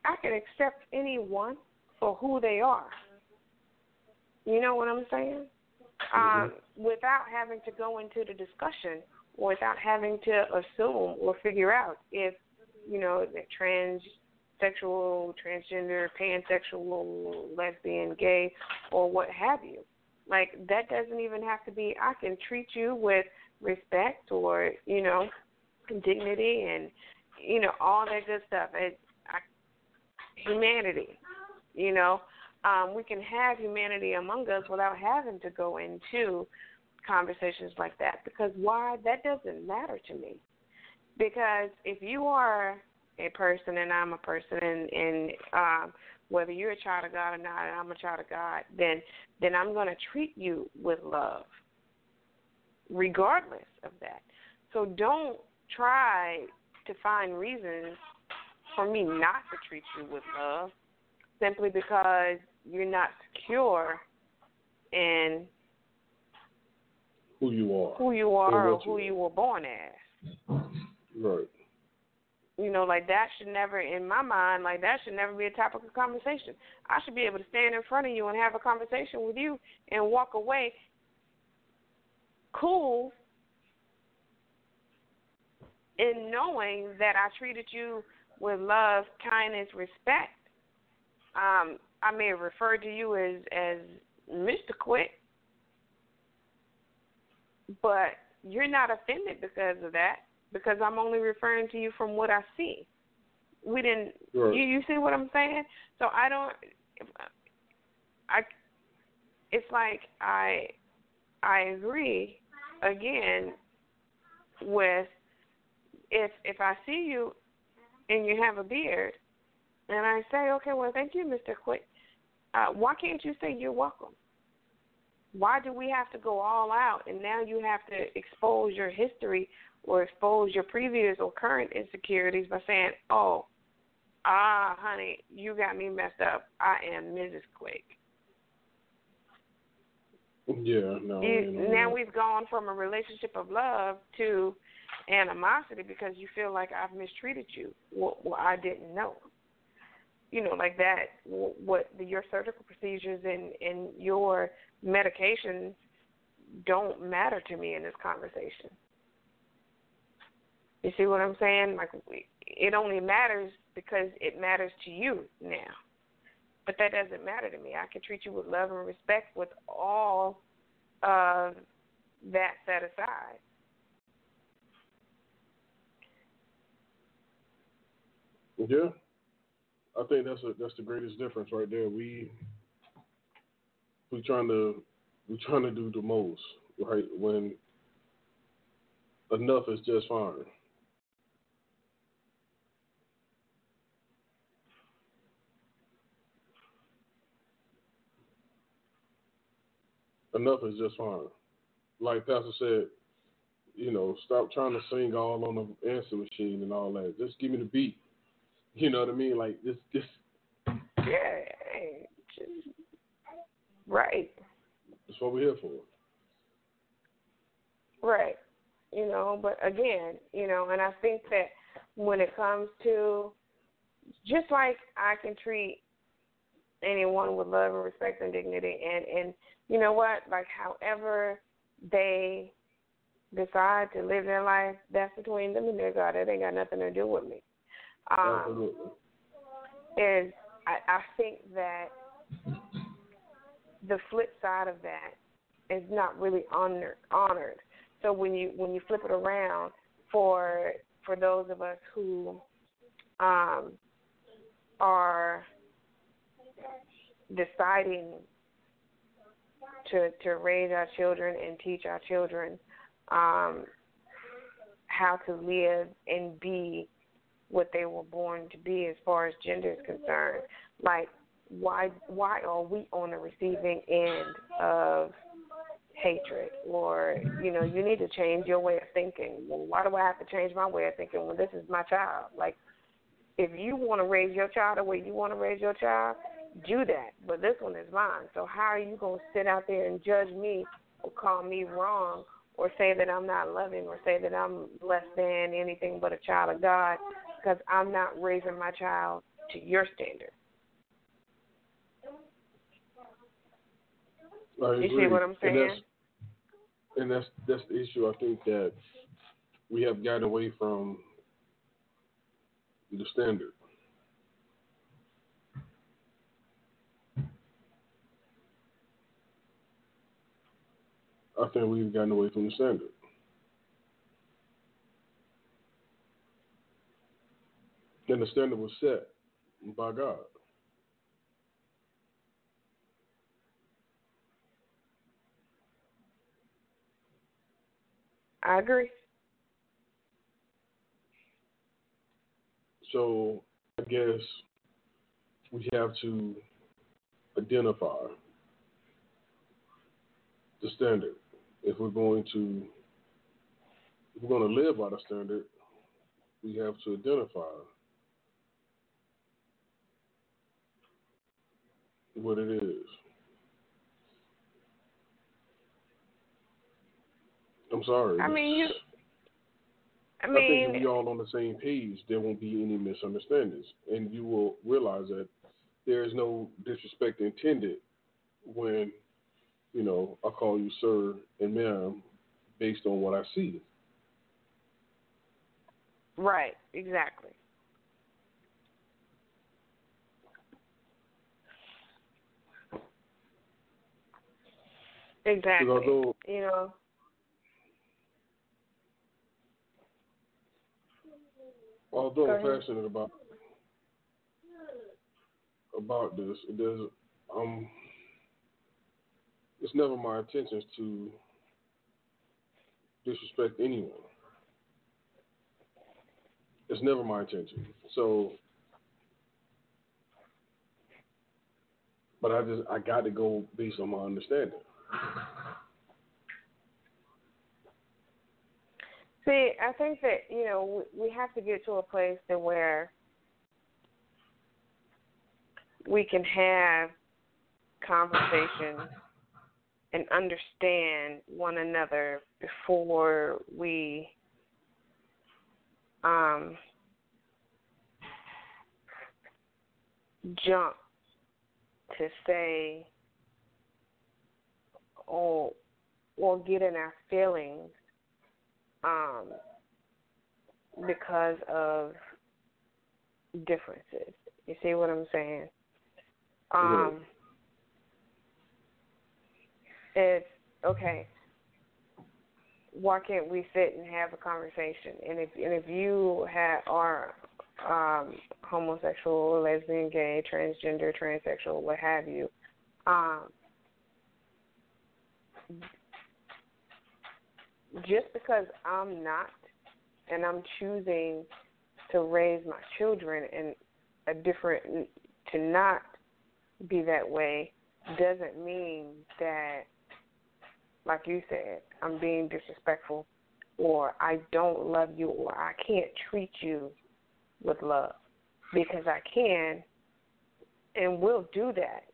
I can accept anyone for who they are. You know what I'm saying? Mm-hmm. Um, without having to go into the discussion, without having to assume or figure out if you know that transsexual, transgender, pansexual, lesbian, gay, or what have you. Like that doesn't even have to be. I can treat you with respect or you know dignity and you know all that good stuff. It, I, humanity, you know, um, we can have humanity among us without having to go into conversations like that. Because why? That doesn't matter to me. Because if you are a person and I'm a person, and, and um, whether you're a child of God or not, and I'm a child of God, then then I'm going to treat you with love, regardless of that. So don't try to find reasons for me not to treat you with love simply because you're not secure in Who you are. who you are or what who you you were born as. Right. You know, like that should never, in my mind, like that should never be a topic of conversation. I should be able to stand in front of you and have a conversation with you and walk away cool in knowing that I treated you with love, kindness, respect. Um, I may have referred to you as as Mr. Quick, but you're not offended because of that because I'm only referring to you from what I see. We didn't. Right. You you see what I'm saying? So I don't. I. It's like I. I agree again with if if I see you and you have a beard, and I say, okay, well, thank you, Mr. Quick. Uh, why can't you say you're welcome? Why do we have to go all out and now you have to expose your history or expose your previous or current insecurities by saying, oh, ah, honey, you got me messed up. I am Mrs. Quick. Yeah, no. You, now we've gone from a relationship of love to animosity because you feel like I've mistreated you. Well, well I didn't know. You know, like that. What the, your surgical procedures and and your medications don't matter to me in this conversation. You see what I'm saying? Like it only matters because it matters to you now. But that doesn't matter to me. I can treat you with love and respect with all of that set aside. Yeah, I think that's a, that's the greatest difference right there. We we trying to we trying to do the most right when enough is just fine. enough is just fine. Like Pastor said, you know, stop trying to sing all on the answer machine and all that. Just give me the beat. You know what I mean? Like just just Yeah. Right. That's what we're here for. Right. You know, but again, you know, and I think that when it comes to just like I can treat anyone with love and respect and dignity and and you know what like however they decide to live their life that's between them and their god it ain't got nothing to do with me um is i i think that the flip side of that is not really honored honored. So when you when you flip it around for for those of us who um are deciding to to raise our children and teach our children um, how to live and be what they were born to be as far as gender is concerned. Like why why are we on the receiving end of hatred or you know you need to change your way of thinking well why do i have to change my way of thinking when this is my child like if you want to raise your child the way you want to raise your child do that, but this one is mine. So how are you going to sit out there and judge me or call me wrong or say that I'm not loving or say that I'm less than anything but a child of God because I'm not raising my child to your standard? I you see what I'm saying? And that's, and that's that's the issue. I think that we have gotten away from the standard. I think we've gotten away from the standard. And the standard was set by God. I agree. So I guess we have to identify the standard if we're going to if we're going to live by the standard, we have to identify what it is. I'm sorry. I mean, you. I mean, I think if we all on the same page, there won't be any misunderstandings, and you will realize that there is no disrespect intended when you know, I call you sir and ma'am based on what I see. Right, exactly. Exactly. Although, you know. Although I'm passionate about about this, there's um it's never my intentions to disrespect anyone. It's never my intention. So, but I just I got to go based on my understanding. See, I think that you know we have to get to a place to where we can have conversations and understand one another before we um, jump to say or or get in our feelings um, because of differences. You see what I'm saying? Um, It's okay. Why can't we sit and have a conversation? And if and if you have are um, homosexual, lesbian, gay, transgender, transsexual, what have you, um, just because I'm not and I'm choosing to raise my children in a different to not be that way doesn't mean that like you said, I'm being disrespectful or I don't love you or I can't treat you with love because I can and will do that.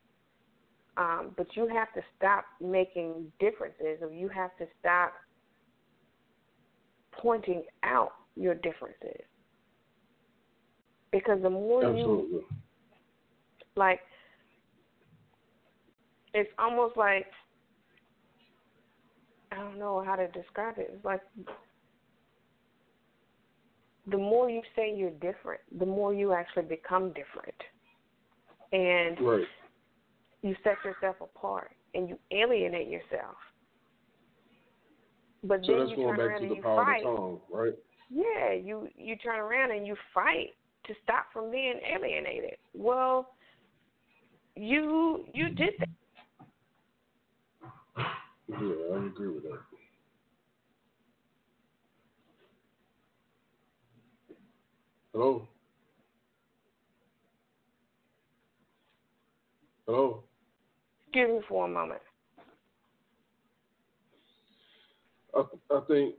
Um, but you have to stop making differences or you have to stop pointing out your differences. Because the more Absolutely. you like it's almost like I don't know how to describe it. It's like the more you say you're different, the more you actually become different. And right. You set yourself apart and you alienate yourself. But so then that's you going turn back around to and the you power fight. of the tongue, right? Yeah, you you turn around and you fight to stop from being alienated. Well, you you did that. Yeah, I agree with that. Hello? Hello? Excuse me for a moment. I, I think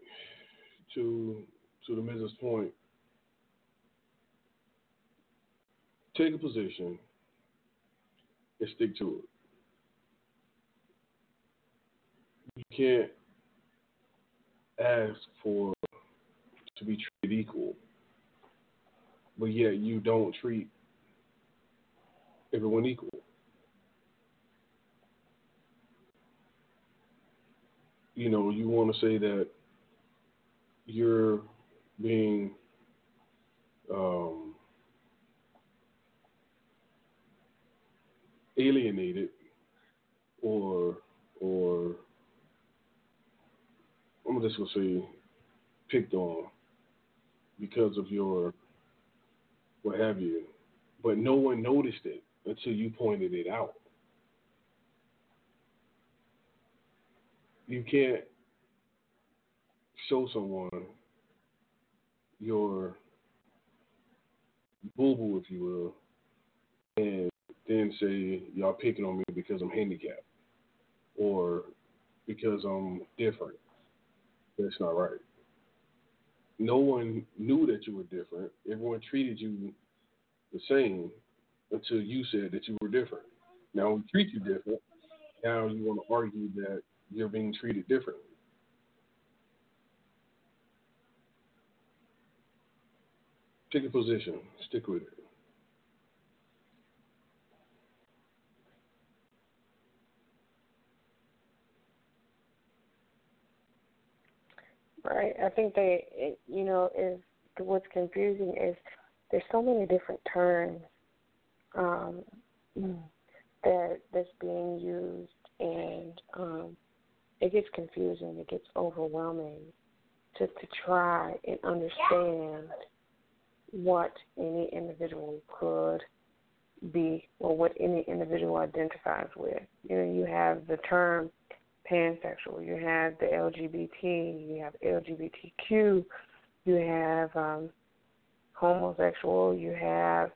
to to the Mrs. point, take a position and stick to it. You can't ask for to be treated equal, but yet you don't treat everyone equal. You know, you want to say that you're being um, alienated or or I'm just gonna say picked on because of your what have you, but no one noticed it until you pointed it out. You can't show someone your boo boo, if you will, and then say y'all picking on me because I'm handicapped or because I'm different. That's not right. No one knew that you were different. Everyone treated you the same until you said that you were different. Now we treat you different. Now you want to argue that you're being treated differently. Take a position. Stick with it. Right. I think they, you know, is what's confusing is there's so many different terms um, that that's being used, and um, it gets confusing. It gets overwhelming to to try and understand what any individual could be or what any individual identifies with. You know, you have the term pansexual, you have the LGBT, you have LGBTQ, you have um, homosexual, you have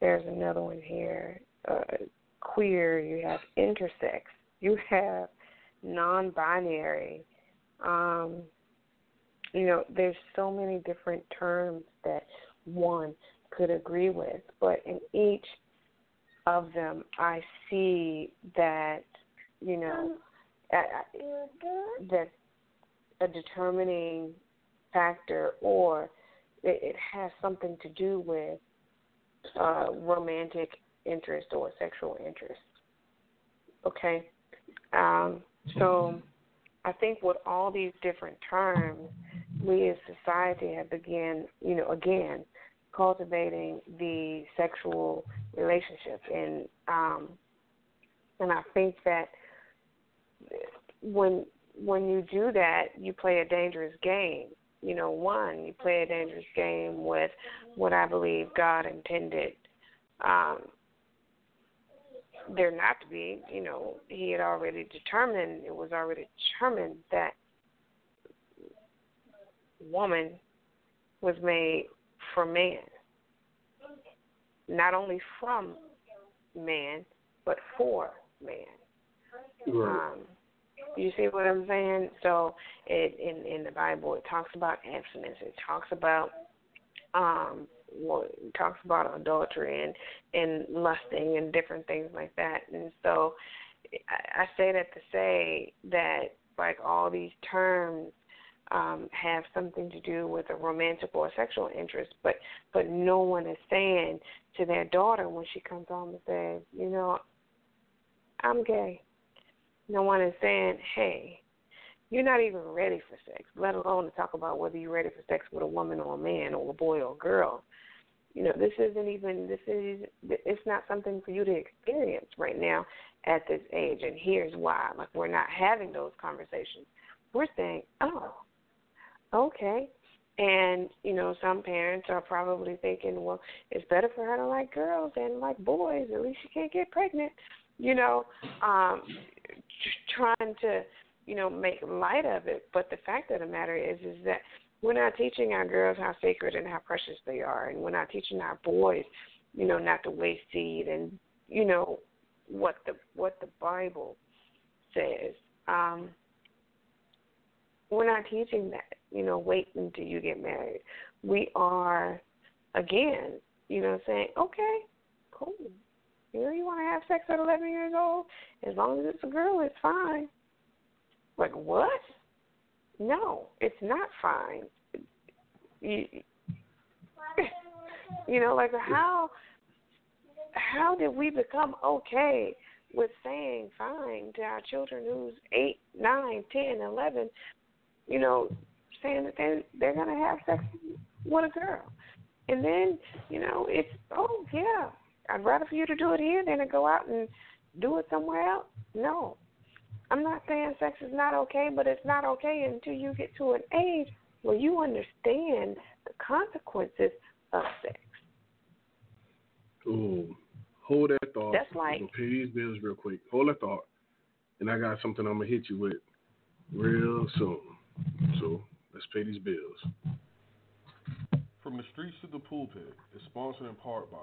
there's another one here, uh, queer, you have intersex, you have non-binary. Um, you know, there's so many different terms that one could agree with, but in each of them, I see that you know that a determining factor or it, it has something to do with uh, romantic interest or sexual interest. Okay, um, so I think with all these different terms, we as society have began, you know, again, cultivating the sexual relationship, and um, and I think that when when you do that, you play a dangerous game. You know, one, you play a dangerous game with what I believe God intended um, there not to be. You know, He had already determined, it was already determined that woman was made for man. Not only from man, but for man. Right. Um, you see what I'm saying? So it in in the Bible it talks about abstinence. It talks about um well, talks about adultery and and lusting and different things like that. And so I, say that to say that like all these terms um, have something to do with a romantic or sexual interest, but but no one is saying to their daughter when she comes home and says, you know, I'm gay. No one is saying, hey, you're not even ready for sex, let alone to talk about whether you're ready for sex with a woman or a man or a boy or a girl. You know, this isn't even this is it's not something for you to experience right now at this age. And here's why: like we're not having those conversations. We're saying, oh, okay. And, you know, some parents are probably thinking, well, it's better for her to like girls than like boys. At least she can't get pregnant. You know, um, trying to, you know, make light of it. But the fact of the matter is, is that we're not teaching our girls how sacred and how precious they are, and we're not teaching our boys, you know, not to waste seed and, you know, what the what the Bible says. Um, we're not teaching that, you know, wait until you get married. We are, again, you know, saying, okay, cool. You know, you want to have sex at 11 years old? As long as it's a girl, it's fine. Like, what? No, it's not fine. You, you know, like how how did we become okay with saying fine to our children who's eight, nine, ten, eleven, you know, saying that they they're gonna have sex with a girl, and then you know it's oh yeah, I'd rather for you to do it here than to go out and do it somewhere else. No, I'm not saying sex is not okay, but it's not okay until you get to an age where you understand the consequences of sex. Ooh, hold that thought. That's like pay these bills real quick. Hold that thought, and I got something I'm gonna hit you with real soon. So let's pay these bills. From the streets to the pulpit is sponsored in part by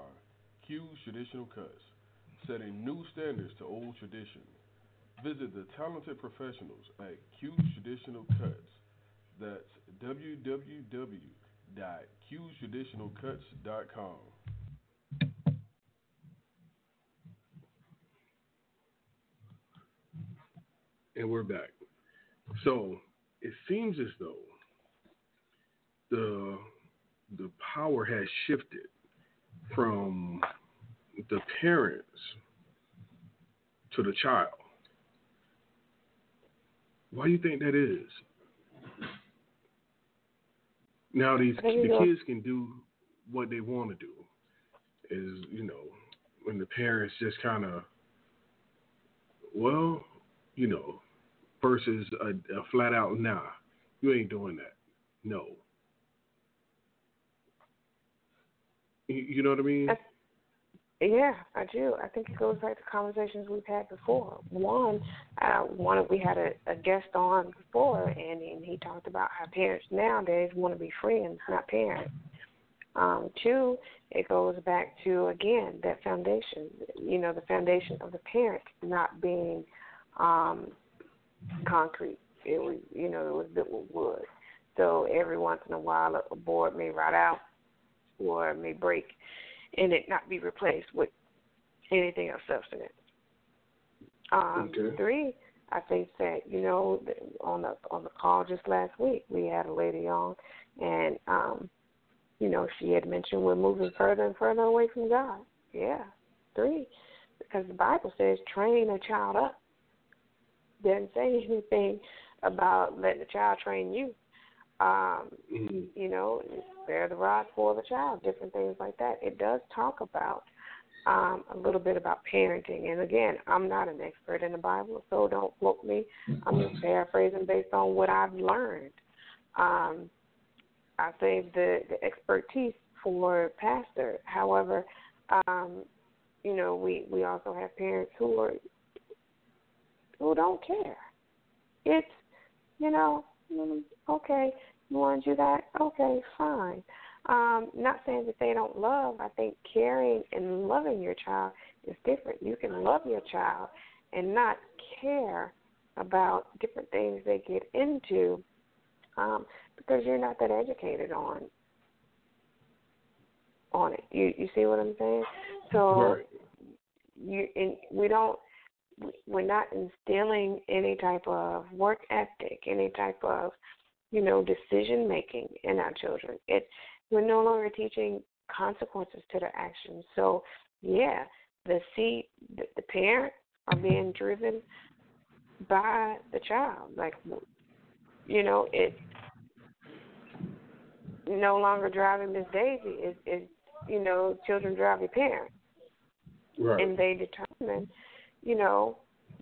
Q's Traditional Cuts, setting new standards to old tradition. Visit the talented professionals at Q Traditional Cuts. That's www.qtraditionalcuts.com. And we're back. So it seems as though the the power has shifted from the parents to the child. Why do you think that is? Now these the kids can do what they want to do. Is you know when the parents just kind of well, you know, versus a, a flat out nah, you ain't doing that. No. You, you know what I mean? That's, yeah, I do. I think it goes back to conversations we've had before. One, uh, one we had a, a guest on before, and, and he talked about how parents nowadays want to be friends, not parents. Um, two, it goes back to again that foundation. You know, the foundation of the parent not being um, concrete. It was, you know, it was built with wood. So every once in a while, a board may rot out or may break, and it not be replaced with anything of substance. Um, okay. Three, I think that you know on the on the call just last week we had a lady on, and um, you know she had mentioned we're moving further and further away from God. Yeah, three, because the Bible says train a child up. Didn't say (laughs) anything about letting the child train you. Um, mm-hmm. You know, spare the rod for the child, different things like that. It does talk about um, a little bit about parenting. And again, I'm not an expert in the Bible, so don't quote me. I'm just paraphrasing based on what I've learned. Um, I save the, the expertise for pastor. However, um, you know, we, we also have parents who are who don't care. It's you know, mm, okay, you want to do that? Okay, fine. Um, not saying that they don't love. I think caring and loving your child is different. You can love your child and not care about different things they get into um, because you're not that educated on on it. You you see what I'm saying? So right. you and we don't we're not instilling any type of work ethic, any type of you know decision making in our children. It we're no longer teaching consequences to their actions. So, yeah, the see the, the parent are being driven by the child. Like, you know, it no longer driving Miss Daisy is is you know children drive their parents, right. and they determine, you know,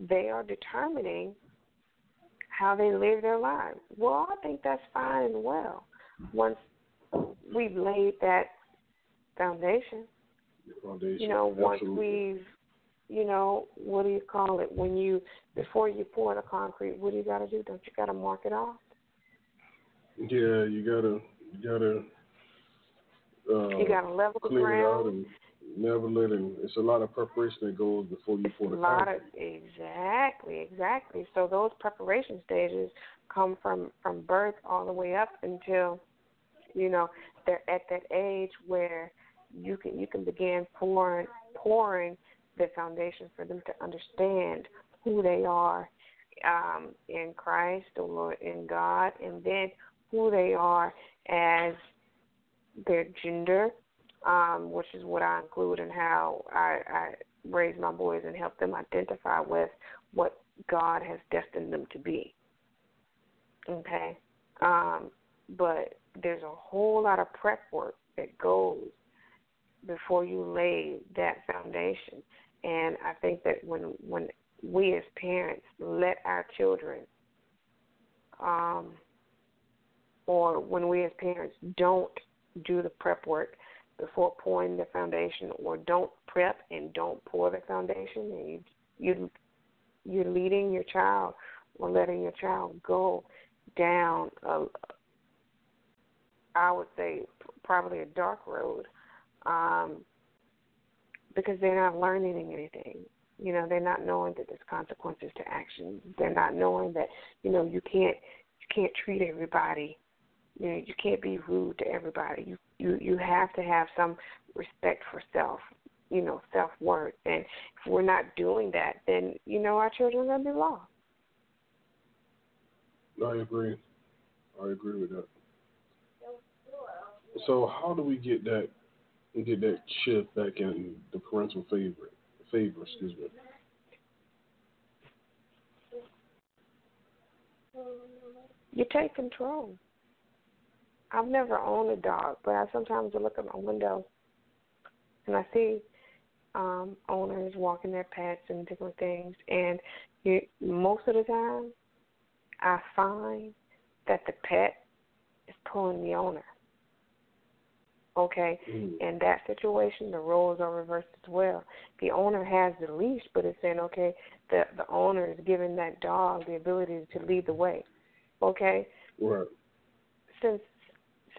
they are determining how they live their lives. Well, I think that's fine and well. Once we've laid that foundation. Foundation. You know, once Absolutely. we've, you know, what do you call it? When you before you pour the concrete, what do you got to do? Don't you got to mark it off? Yeah, you gotta, you gotta. Uh, you got to level the ground. and it, and it's a lot of preparation that goes before you pour the a lot concrete. of exactly, exactly. So those preparation stages come from from birth all the way up until you know they're at that age where you can you can begin pouring pouring the foundation for them to understand who they are um, in Christ or in God, and then who they are as their gender, um, which is what I include in how I, I raise my boys and help them identify with what God has destined them to be. Okay, um, but there's a whole lot of prep work that goes before you lay that foundation. And I think that when when we as parents let our children, um, or when we as parents don't do the prep work before pouring the foundation, or don't prep and don't pour the foundation, and you you you're leading your child or letting your child go down a, I would say probably a dark road, um, because they're not learning anything. You know, they're not knowing that there's consequences to actions. They're not knowing that you know you can't you can't treat everybody. You know, you can't be rude to everybody. You you you have to have some respect for self. You know, self worth. And if we're not doing that, then you know our children are gonna be lost. I agree. I agree with that. So how do we get that get that shift back in the parental favor favor, excuse me. You take control. I've never owned a dog, but I sometimes look at my window and I see um owners walking their pets and different things and you, most of the time I find that the pet is pulling the owner. Okay? Mm. In that situation, the roles are reversed as well. The owner has the leash, but it's saying, okay, the the owner is giving that dog the ability to lead the way. Okay? Right. Since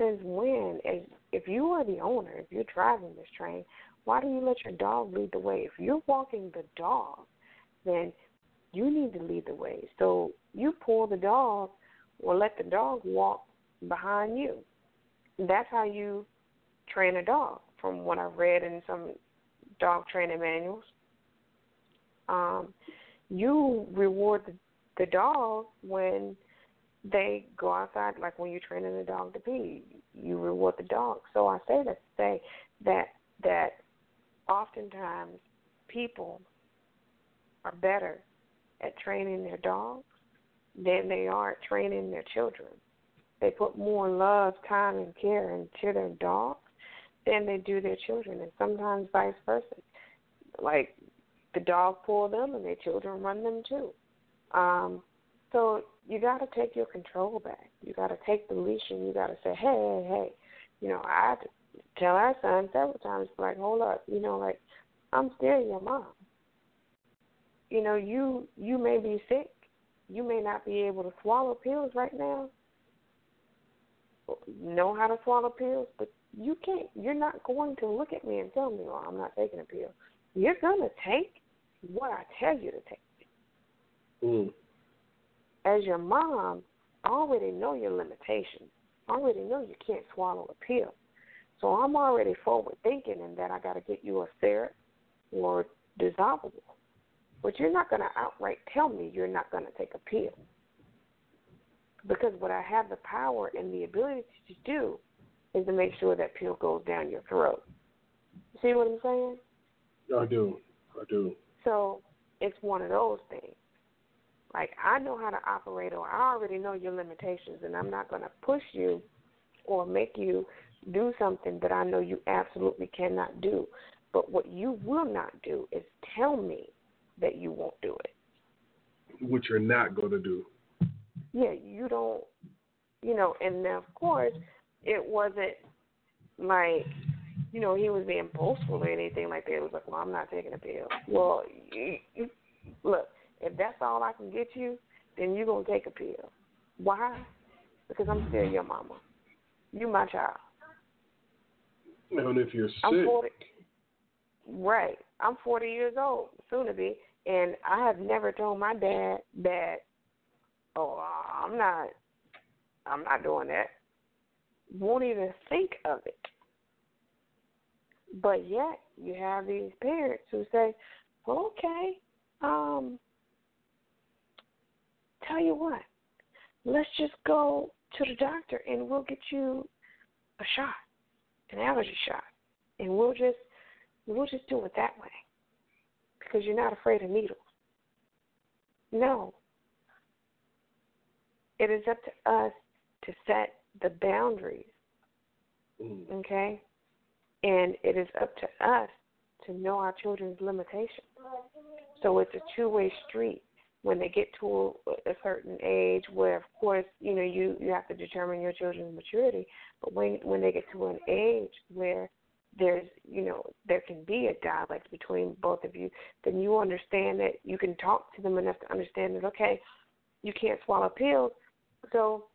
since when, as if you are the owner, if you're driving this train, why do you let your dog lead the way? If you're walking the dog, then you need to lead the way. So you pull the dog or let the dog walk behind you. That's how you train a dog, from what I've read in some dog training manuals. Um, you reward the, the dog when they go outside, like when you're training the dog to pee, you reward the dog. So I say that to say that that oftentimes people are better at training their dogs than they are at training their children. They put more love, time, and care into their dogs than they do their children, and sometimes vice versa. Like the dog pull them, and their children run them too. Um, so you got to take your control back. You got to take the leash, and you got to say, hey, hey, hey. You know, I tell our son several times, like, hold up, you know, like I'm still your mom. You know, you you may be sick, you may not be able to swallow pills right now, know how to swallow pills, but you can't. You're not going to look at me and tell me, "Oh, I'm not taking a pill." You're gonna take what I tell you to take. Mm. As your mom, I already know your limitations. I already know you can't swallow a pill. So I'm already forward thinking in that I got to get you a syrup or dissolvable. But you're not going to outright tell me you're not going to take a pill. Because what I have the power and the ability to do is to make sure that pill goes down your throat. See what I'm saying? I do. I do. So it's one of those things. Like I know how to operate, or I already know your limitations, and I'm not going to push you or make you do something that I know you absolutely cannot do. But what you will not do is tell me that you won't do it. What you're not going to do. Yeah, you don't, you know, and now, of course, it wasn't like, you know, he was being boastful or anything like that. It was like, well, I'm not taking a pill. Well, you, you, look, if that's all I can get you, then you're going to take a pill. Why? Because I'm still your mama. You my child. And if you're sick. I'm 40, right. I'm 40 years old, soon to be, and I have never told my dad that, oh, I'm not, I'm not doing that. Won't even think of it. But yet, you have these parents who say, well, okay, um, tell you what, let's just go to the doctor and we'll get you a shot, an allergy shot, and we'll just we'll just do it that way because you're not afraid of needles. No. It is up to us to set the boundaries. Mm. Okay? And it is up to us to know our children's limitations. So it's a two way street when they get to a, a certain age where of course, you know, you, you have to determine your children's maturity, but when when they get to an age where there's you know there can be a dialect between both of you then you understand that you can talk to them enough to understand that okay you can't swallow pills. So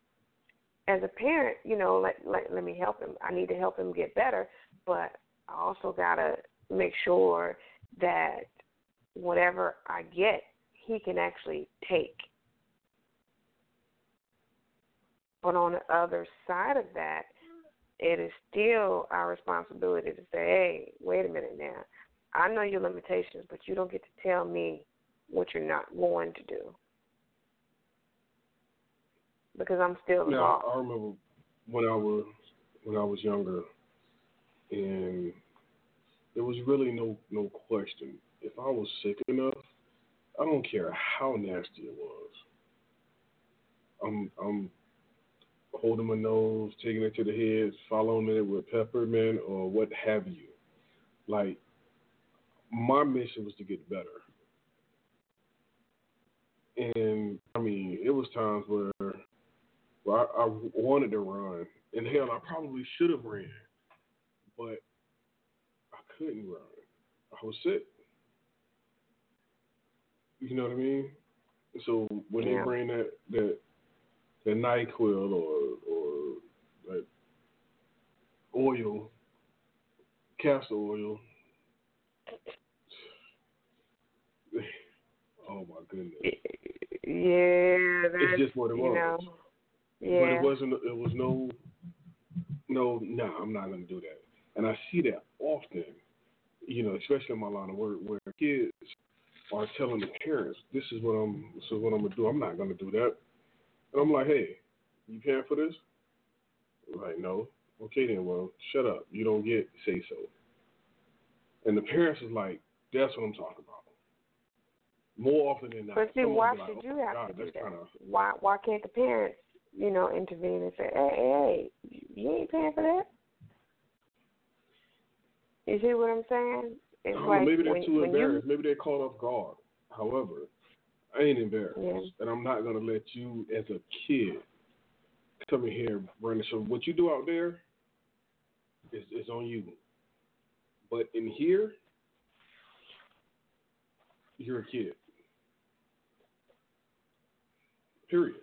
as a parent you know let let, let me help him. I need to help him get better. But i also got to make sure that whatever i get he can actually take but on the other side of that it is still our responsibility to say, hey, wait a minute now. I know your limitations, but you don't get to tell me what you're not going to do. Because I'm still Now, I remember when I was when I was younger, and there was really no no question. If I was sick enough, I don't care how nasty it was. I'm I'm holding my nose, taking it to the head, following it with peppermint or what have you. Like my mission was to get better. And I mean, it was times where, where I, I wanted to run, and hell, I probably should have ran, but I couldn't run. I was sick. You know what I mean? So when yeah. they bring that that the NyQuil or or like oil, castor oil. (sighs) oh my goodness. Yeah, that's, it's just what it was. You know, yeah. But it wasn't. It was no. No, no, nah, I'm not going to do that. And I see that often, you know, especially in my line of work, where kids are telling the parents, "This is what I'm. This is what I'm gonna do. I'm not going to do that." And I'm like, "Hey, you paying for this?" Like, no. Okay, then. Well, shut up. You don't get say so. And the parents is like, "That's what I'm talking about." More often than not. But see, why should like, you oh, have God, to do that? Kinda... Why why can't the parents, you know, intervene and say, "Hey, hey, hey, you ain't paying for that"? You see what I'm saying? Oh, it's like maybe they're when, too embarrassed. You... Maybe they're caught off guard. However, I ain't embarrassed, yeah. and I'm not gonna let you, as a kid, come in here, Brandon. So what you do out there is is on you. But in here, you're a kid. Period.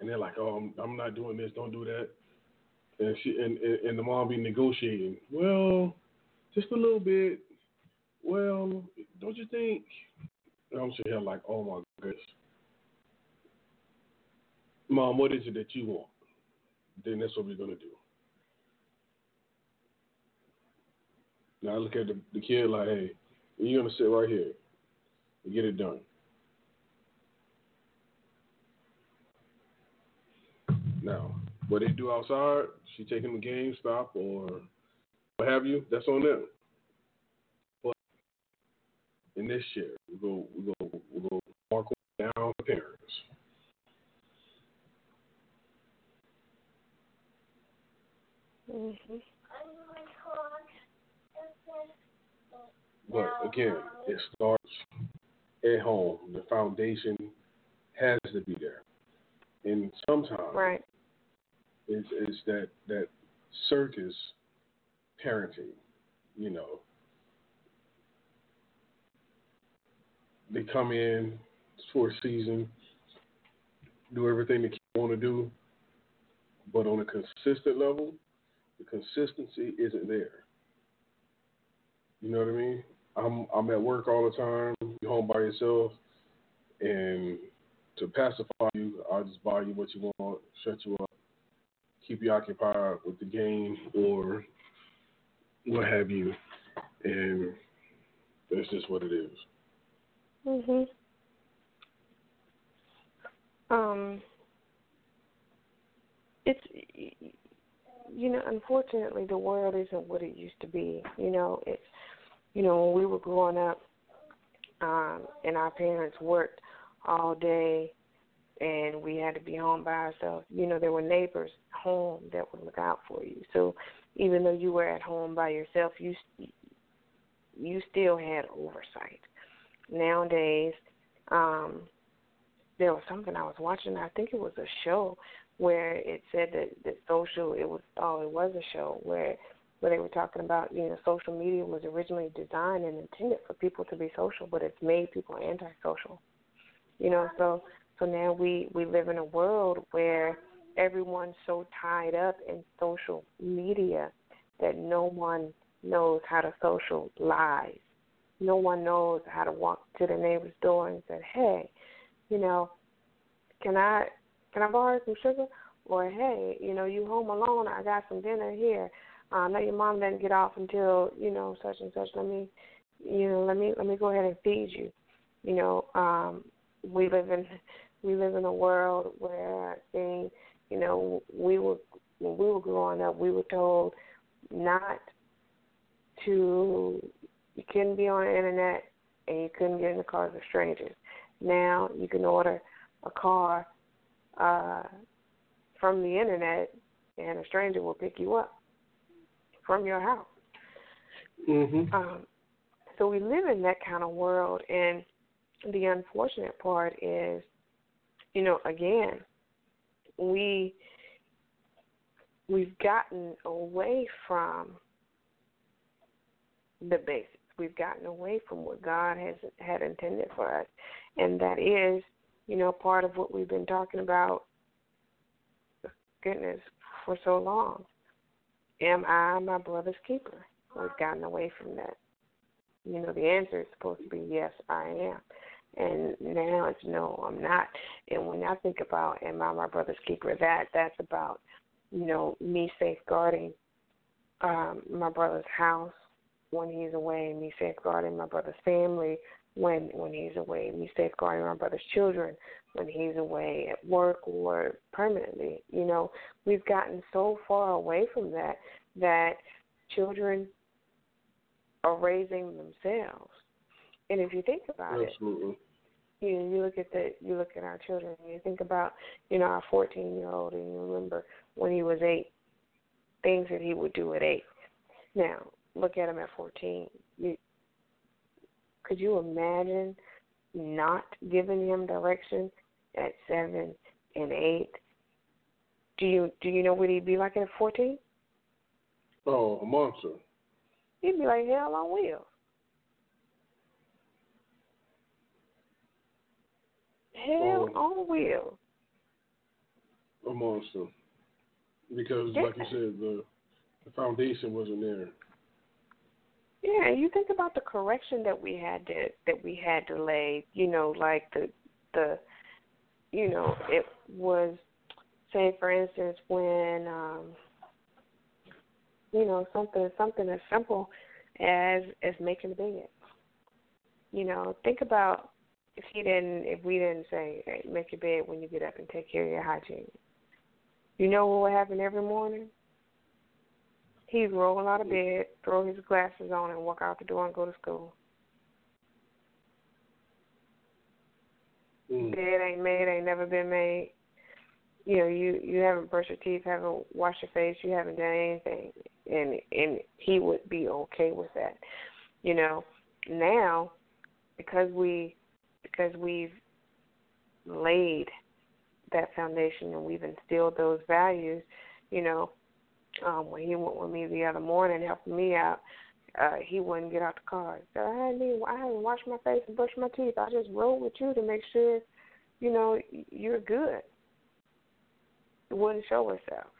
And they're like, "Oh, I'm, I'm not doing this. Don't do that." And she and, and the mom be negotiating. Well, just a little bit. Well, don't you think? And I'm sitting here like, "Oh my goodness, mom, what is it that you want?" Then that's what we're gonna do. Now I look at the, the kid like, "Hey, you're gonna sit right here and get it done." Now, what they do outside, she taking the GameStop or what have you, that's on them. But in this share, we go we go we go mark down the parents. But again, it starts at home. The foundation has to be there. And sometimes right is is that that circus parenting, you know. They come in for a season, do everything they want to do, but on a consistent level, the consistency isn't there. You know what I mean? I'm I'm at work all the time, you're home by yourself, and to pacify you, I'll just buy you what you want, shut you up, keep you occupied with the game or what have you, and that's just what it is. Mhm. Um. It's you know, unfortunately, the world isn't what it used to be. You know, it's you know when we were growing up, um, and our parents worked all day and we had to be home by ourselves. You know, there were neighbors home that would look out for you. So even though you were at home by yourself, you you still had oversight. Nowadays, um, there was something I was watching. I think it was a show where it said that that social. It was oh, it was a show where where they were talking about you know social media was originally designed and intended for people to be social, but it's made people antisocial. You know, so so now we we live in a world where everyone's so tied up in social media that no one knows how to socialize. No one knows how to walk to the neighbor's door and say, "Hey, you know, can I can I borrow some sugar?" Or, "Hey, you know, you home alone? I got some dinner here. Uh, I know your mom doesn't get off until you know such and such. Let me, you know, let me let me go ahead and feed you." You know, um, we live in we live in a world where things, you know, we were when we were growing up, we were told not to you couldn't be on the internet and you couldn't get in the cars with strangers. Now you can order a car uh, from the internet and a stranger will pick you up from your house. Mm-hmm. Um, so we live in that kind of world, and the unfortunate part is you know, again, we we've gotten away from the basics. We've gotten away from what God has had intended for us, and that is, you know, part of what we've been talking about goodness, for so long. Am I my brother's keeper? We've gotten away from that. You know, the answer is supposed to be yes, I am. And now it's no, I'm not. And when I think about am I my brother's keeper, that that's about, you know, me safeguarding um, my brother's house when he's away, me safeguarding my brother's family when when he's away, me safeguarding my brother's children when he's away at work or permanently. You know, we've gotten so far away from that that children are raising themselves. And if you think about Absolutely. it, you know, you look at the you look at our children and you think about, you know, our fourteen year old and you remember when he was eight, things that he would do at eight. Now, look at him at fourteen. You could you imagine not giving him direction at seven and eight? Do you do you know what he'd be like at fourteen? Oh, a monster. He'd be like hell on wheels. Hell on wheels. A monster. Because, Yeah. like you said, the the foundation wasn't there. Yeah, you think about the correction that we had to that we had to lay. You know, like the the, you know, it was, say for instance, when, um, you know, something something as simple as as making a bed. You know, think about if he didn't, if we didn't say, hey, make your bed when you get up and take care of your hygiene. You know what would happen every morning? He'd roll out of bed, throw his glasses on, and walk out the door and go to school. Mm. Bed ain't made, ain't never been made. You know, you you haven't brushed your teeth, haven't washed your face, you haven't done anything, and and he would be okay with that. You know, now because we because we've laid that foundation and we've instilled those values, you know, um, when he went with me the other morning helping me out, uh, he wouldn't get out the car. He said, I hadn't I hadn't washed my face and brushed my teeth. I just rode with you to make sure, you know, you're good. It wouldn't show itself.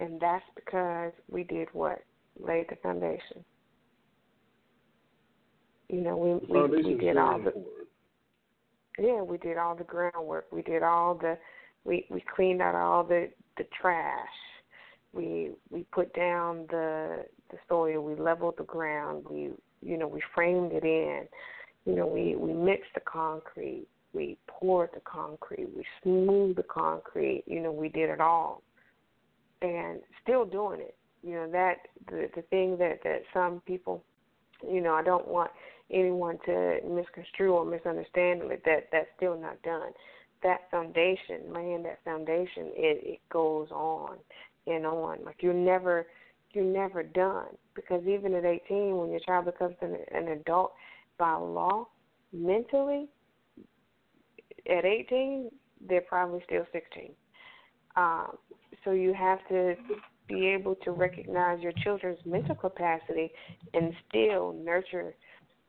And that's because we did what? Laid the foundation. You know, we we, we did all the. Yeah, we did all the groundwork. We did all the we we cleaned out all the the trash. We we put down the the soil. We leveled the ground. We you know we framed it in. You know we we mixed the concrete. We poured the concrete. We smoothed the concrete. You know we did it all, and still doing it. You know that the the thing that that some people, you know, I don't want anyone to misconstrue or misunderstand it, that that's still not done. That foundation, man, that foundation, it, it goes on and on. Like you're never, you're never done because even at 18, when your child becomes an, an adult by law, mentally, at 18, they're probably still 16. Um, so you have to be able to recognize your children's mental capacity and still nurture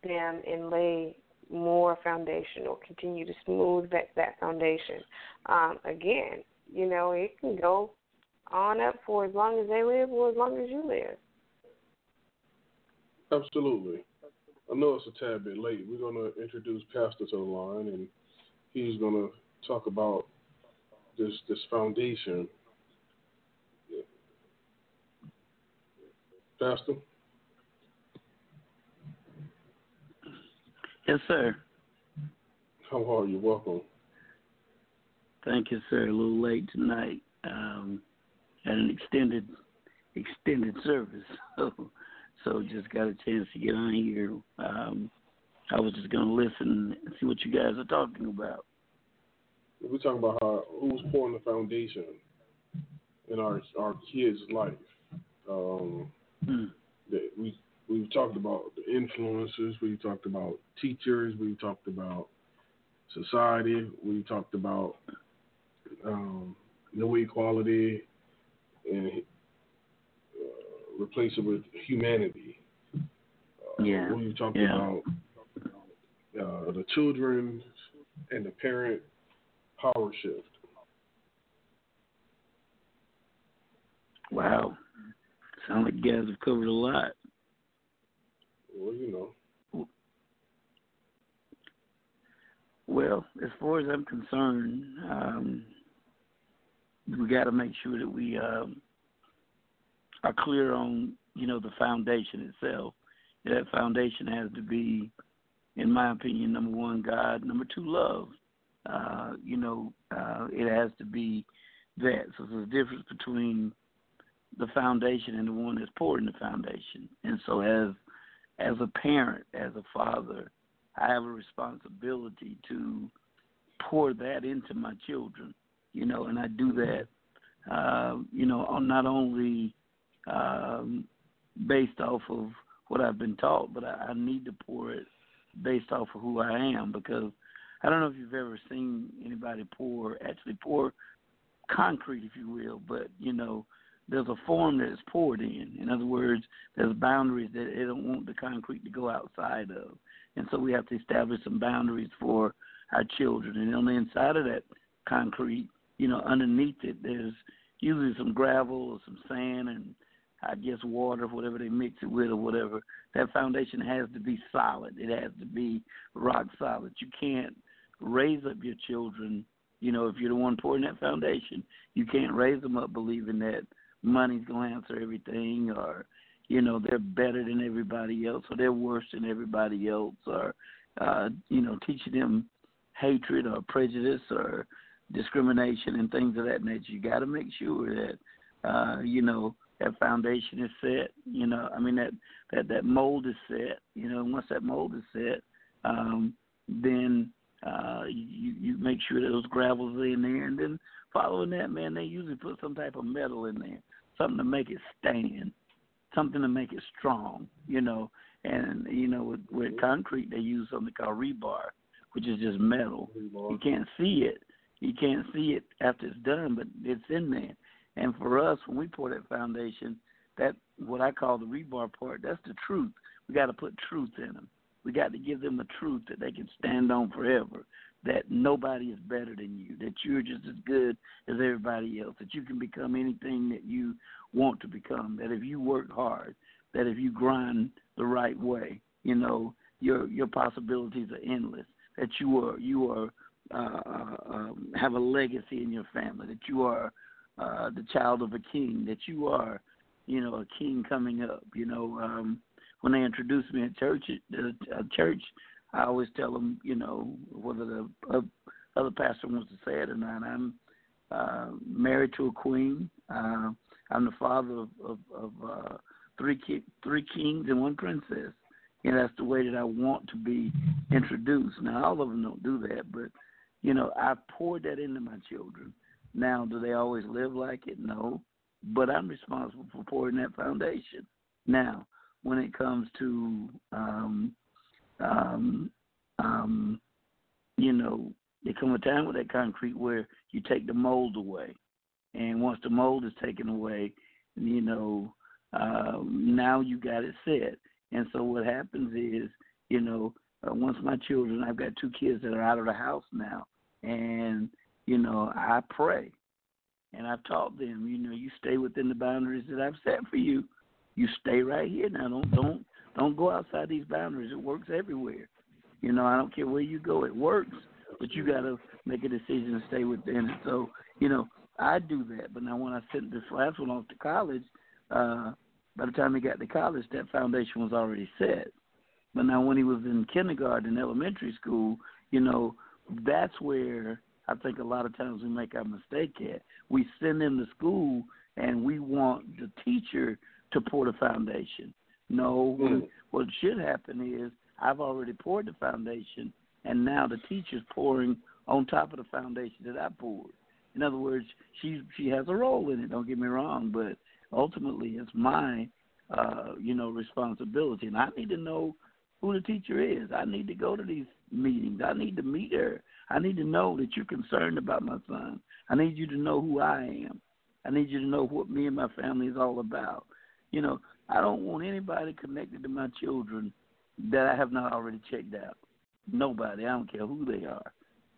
them and lay more foundation or continue to smooth that, that foundation. Um, again, you know, it can go on up for as long as they live or as long as you live. Absolutely. I know it's a tad bit late. We're going to introduce Pastor to the line, and he's going to talk about this this foundation. Pastor. Yes, sir. How are you? Welcome. Thank you, sir. A little late tonight. Um, had an extended extended service, (laughs) so so just got a chance to get on here. Um, I was just gonna listen and see what you guys are talking about. We're talking about how who's pouring the foundation in our our kids' life. Um, Hmm. that we we've talked about the influencers. We talked about teachers. We talked about society. We talked about um, no equality and uh, replace it with humanity. Uh, Yeah. We talked Yeah. about uh, the children and the parent power shift. Wow. Sound like you guys have covered a lot. Well, you know. Well, as far as I'm concerned, um, we got to make sure that we um, are clear on, you know, the foundation itself. That foundation has to be, in my opinion, number one, God. Number two, love. Uh, you know, uh, it has to be that. So there's a difference between the foundation and the one that's pouring the foundation. And so as as a parent, as a father, I have a responsibility to pour that into my children, you know, and I do that, uh, you know, on not only um, based off of what I've been taught, but I, I need to pour it based off of who I am because I don't know if you've ever seen anybody pour, actually pour concrete, if you will, but you know, there's a form that is poured in. In other words, there's boundaries that they don't want the concrete to go outside of. And so we have to establish some boundaries for our children. And on the inside of that concrete, you know, underneath it, there's usually some gravel or some sand and I guess water, whatever they mix it with or whatever. That foundation has to be solid. It has to be rock solid. You can't raise up your children, you know, if you're the one pouring that foundation, you can't raise them up believing that money's going to answer everything or you know they're better than everybody else or they're worse than everybody else or uh you know teaching them hatred or prejudice or discrimination and things of that nature. You got to make sure that uh you know that foundation is set you know i mean that that that mold is set you know and once that mold is set um then uh you you make sure that those gravels are in there and then following that man they usually put some type of metal in there something to make it stand, something to make it strong, you know. And you know, with, with concrete, they use something called rebar, which is just metal. Rebar. You can't see it. You can't see it after it's done, but it's in there. And for us, when we pour that foundation, that what I call the rebar part, that's the truth. We got to put truth in them. We got to give them a truth that they can stand on forever that nobody is better than you, that you're just as good as everybody else, that you can become anything that you want to become, that if you work hard, that if you grind the right way, you know, your your possibilities are endless. That you are you are uh, uh, um, have a legacy in your family. That you are uh, the child of a king. That you are, you know, a king coming up. You know, um, when they introduce me at church, uh, church, I always tell them, you know, whether the uh, other pastor wants to say it or not, I'm uh, married to a queen. Uh, I'm the father of, of, of uh, three ki- three kings and one princess. And that's the way that I want to be introduced. Now, all of them don't do that, but you know, I poured that into my children. Now, do they always live like it? No, but I'm responsible for pouring that foundation. Now, when it comes to um, um, um, you know, there come a time with that concrete where you take the mold away, and once the mold is taken away, you know, uh, now you got it set. And so what happens is, you know, uh, once my children, I've got two kids that are out of the house now, and you know, I pray, and I've taught them, you know, you stay within the boundaries that I've set for you. You stay right here now. Don't don't don't go outside these boundaries. It works everywhere. You know, I don't care where you go, it works. But you got to make a decision to stay within it. So, you know, I do that. But now when I sent this last one off to college, uh, by the time he got to college, that foundation was already set. But now when he was in kindergarten, elementary school, you know, that's where I think a lot of times we make our mistake at. We send them to school and we want the teacher to pour the foundation. No, mm. what should happen is I've already poured the foundation, and now the teacher's pouring on top of the foundation that I poured. In other words, she she has a role in it. Don't get me wrong, but ultimately it's my uh, you know responsibility, and I need to know who the teacher is. I need to go to these meetings. I need to meet her. I need to know that you're concerned about my son. I need you to know who I am. I need you to know what me and my family is all about. You know, I don't want anybody connected to my children that I have not already checked out. Nobody. I don't care who they are.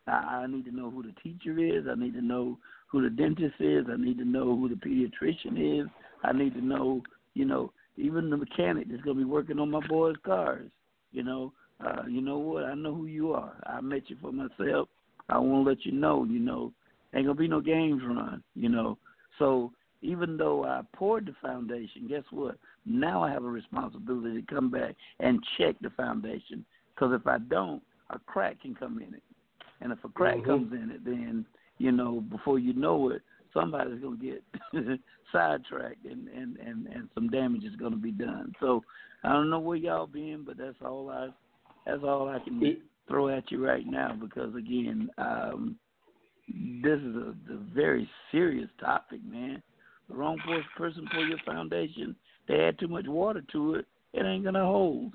I, I need to know who the teacher is. I need to know who the dentist is. I need to know who the pediatrician is. I need to know, you know, even the mechanic that's gonna be working on my boys' cars. You know, uh, you know what? I know who you are. I met you for myself. I want to let you know. You know, ain't gonna be no games run. You know, so even though I poured the foundation, guess what? Now I have a responsibility to come back and check the foundation. Because if I don't, a crack can come in it. And if a crack mm-hmm. comes in it, then you know before you know it, somebody's gonna get (laughs) sidetracked and and and and some damage is gonna be done. So I don't know where y'all been, but that's all I that's all I can throw at you right now because again, um, this is a, a very serious topic, man. The wrong person for your foundation, they add too much water to it, it ain't gonna hold.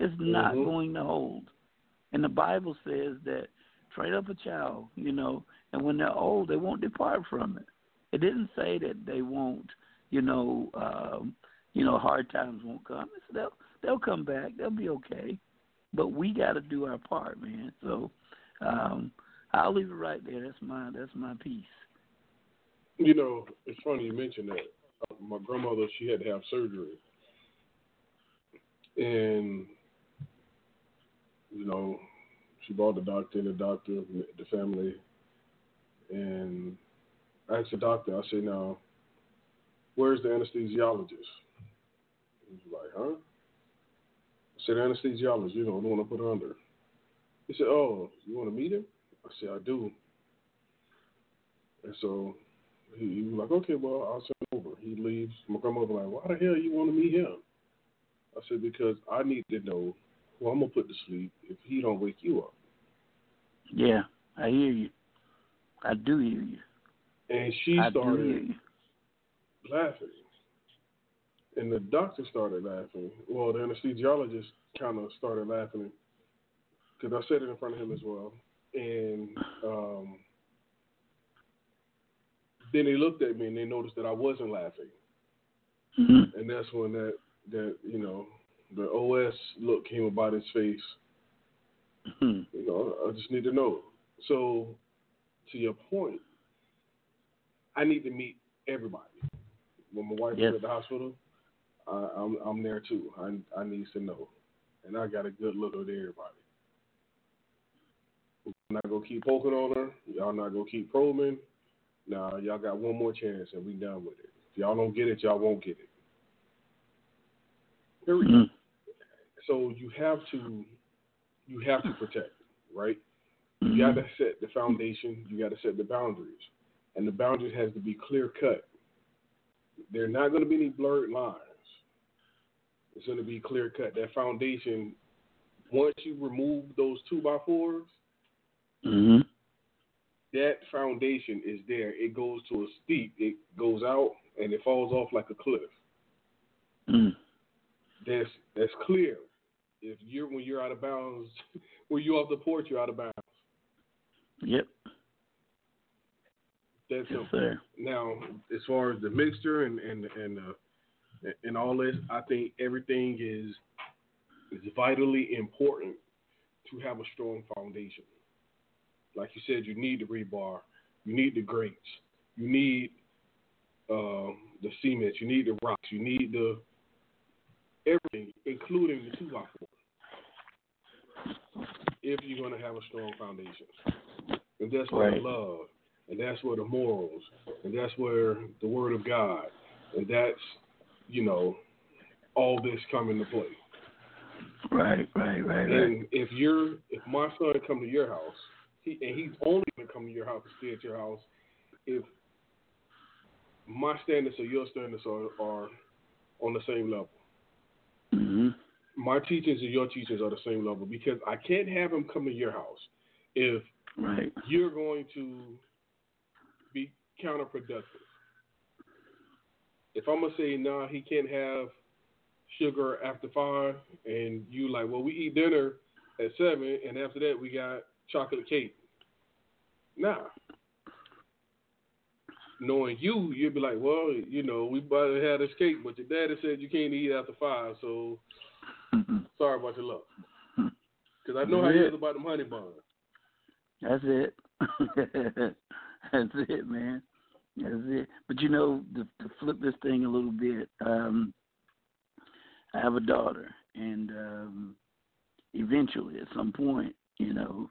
It's not mm-hmm. going to hold. And the Bible says that train up a child, you know, and when they're old, they won't depart from it. It didn't say that they won't, you know, um, you know, hard times won't come. It's, they'll they'll come back. They'll be okay. But we got to do our part, man. So um, I'll leave it right there. That's my that's my piece. You know, it's funny you mentioned that. My grandmother, she had to have surgery, and you know, she brought the doctor, the doctor, the family, and I asked the doctor. I said, "Now, where's the anesthesiologist?" He's like, "Huh?" I said, "Anesthesiologist, you know, the one to put her under." He said, "Oh, you want to meet him?" I said, "I do." And so he, he was like, "Okay, well, I'll send him over." He leaves. My grandmother like, "Why the hell you want to meet him?" I said, "Because I need to know who I'm gonna put to sleep if he don't wake you up." Yeah, I hear you. I do hear you. And she I started laughing. And the doctor started laughing. Well, the anesthesiologist kind of started laughing because I said it in front of him as well. And um, then they looked at me and they noticed that I wasn't laughing. Mm-hmm. And that's when that that you know the OS look came about his face. Mm-hmm. You know, I just need to know. So, to your point, I need to meet everybody. When my wife yes. is at the hospital, I, I'm I'm there too. I I need to know, and I got a good look at everybody. I'm not gonna keep poking on her. Y'all not gonna keep probing. Now y'all got one more chance, and we done with it. If y'all don't get it, y'all won't get it. Period. Mm-hmm. So you have to you have to protect, right? Mm-hmm. You got to set the foundation. You got to set the boundaries and the boundaries has to be clear cut. There are not going to be any blurred lines. It's going to be clear cut. That foundation, once you remove those two by 4s mm-hmm. That foundation is there. It goes to a steep. It goes out and it falls off like a cliff. Mm. That's that's clear. If you're when you're out of bounds, (laughs) when you're off the porch, you're out of bounds. Yep. That's yes. Sir. Now, as far as the mixture and and and uh, and all this, I think everything is is vitally important to have a strong foundation. Like you said, you need the rebar, you need the grates, you need um, the cement, you need the rocks, you need the everything, including the two by four, if you're going to have a strong foundation. And that's what right. Love and that's where the morals, and that's where the word of God, and that's you know all this come into play. Right, right, right, and right. if you're if my son come to your house, he and he's only gonna come to your house to stay at your house if my standards or your standards are, are on the same level. Mm-hmm. My teachings and your teachings are the same level because I can't have him come to your house if right. you're going to be counterproductive. If I'm gonna say nah, he can't have sugar after five, and you like, well, we eat dinner at seven, and after that we got chocolate cake. Nah. Knowing you, you'd be like, well, you know, we about to have this cake, but your daddy said you can't eat after five, so sorry about your luck. Because I know how he is about them honey buns. That's it. (laughs) That's it, man. That's it. But you know, to, to flip this thing a little bit, um, I have a daughter, and um, eventually, at some point, you know,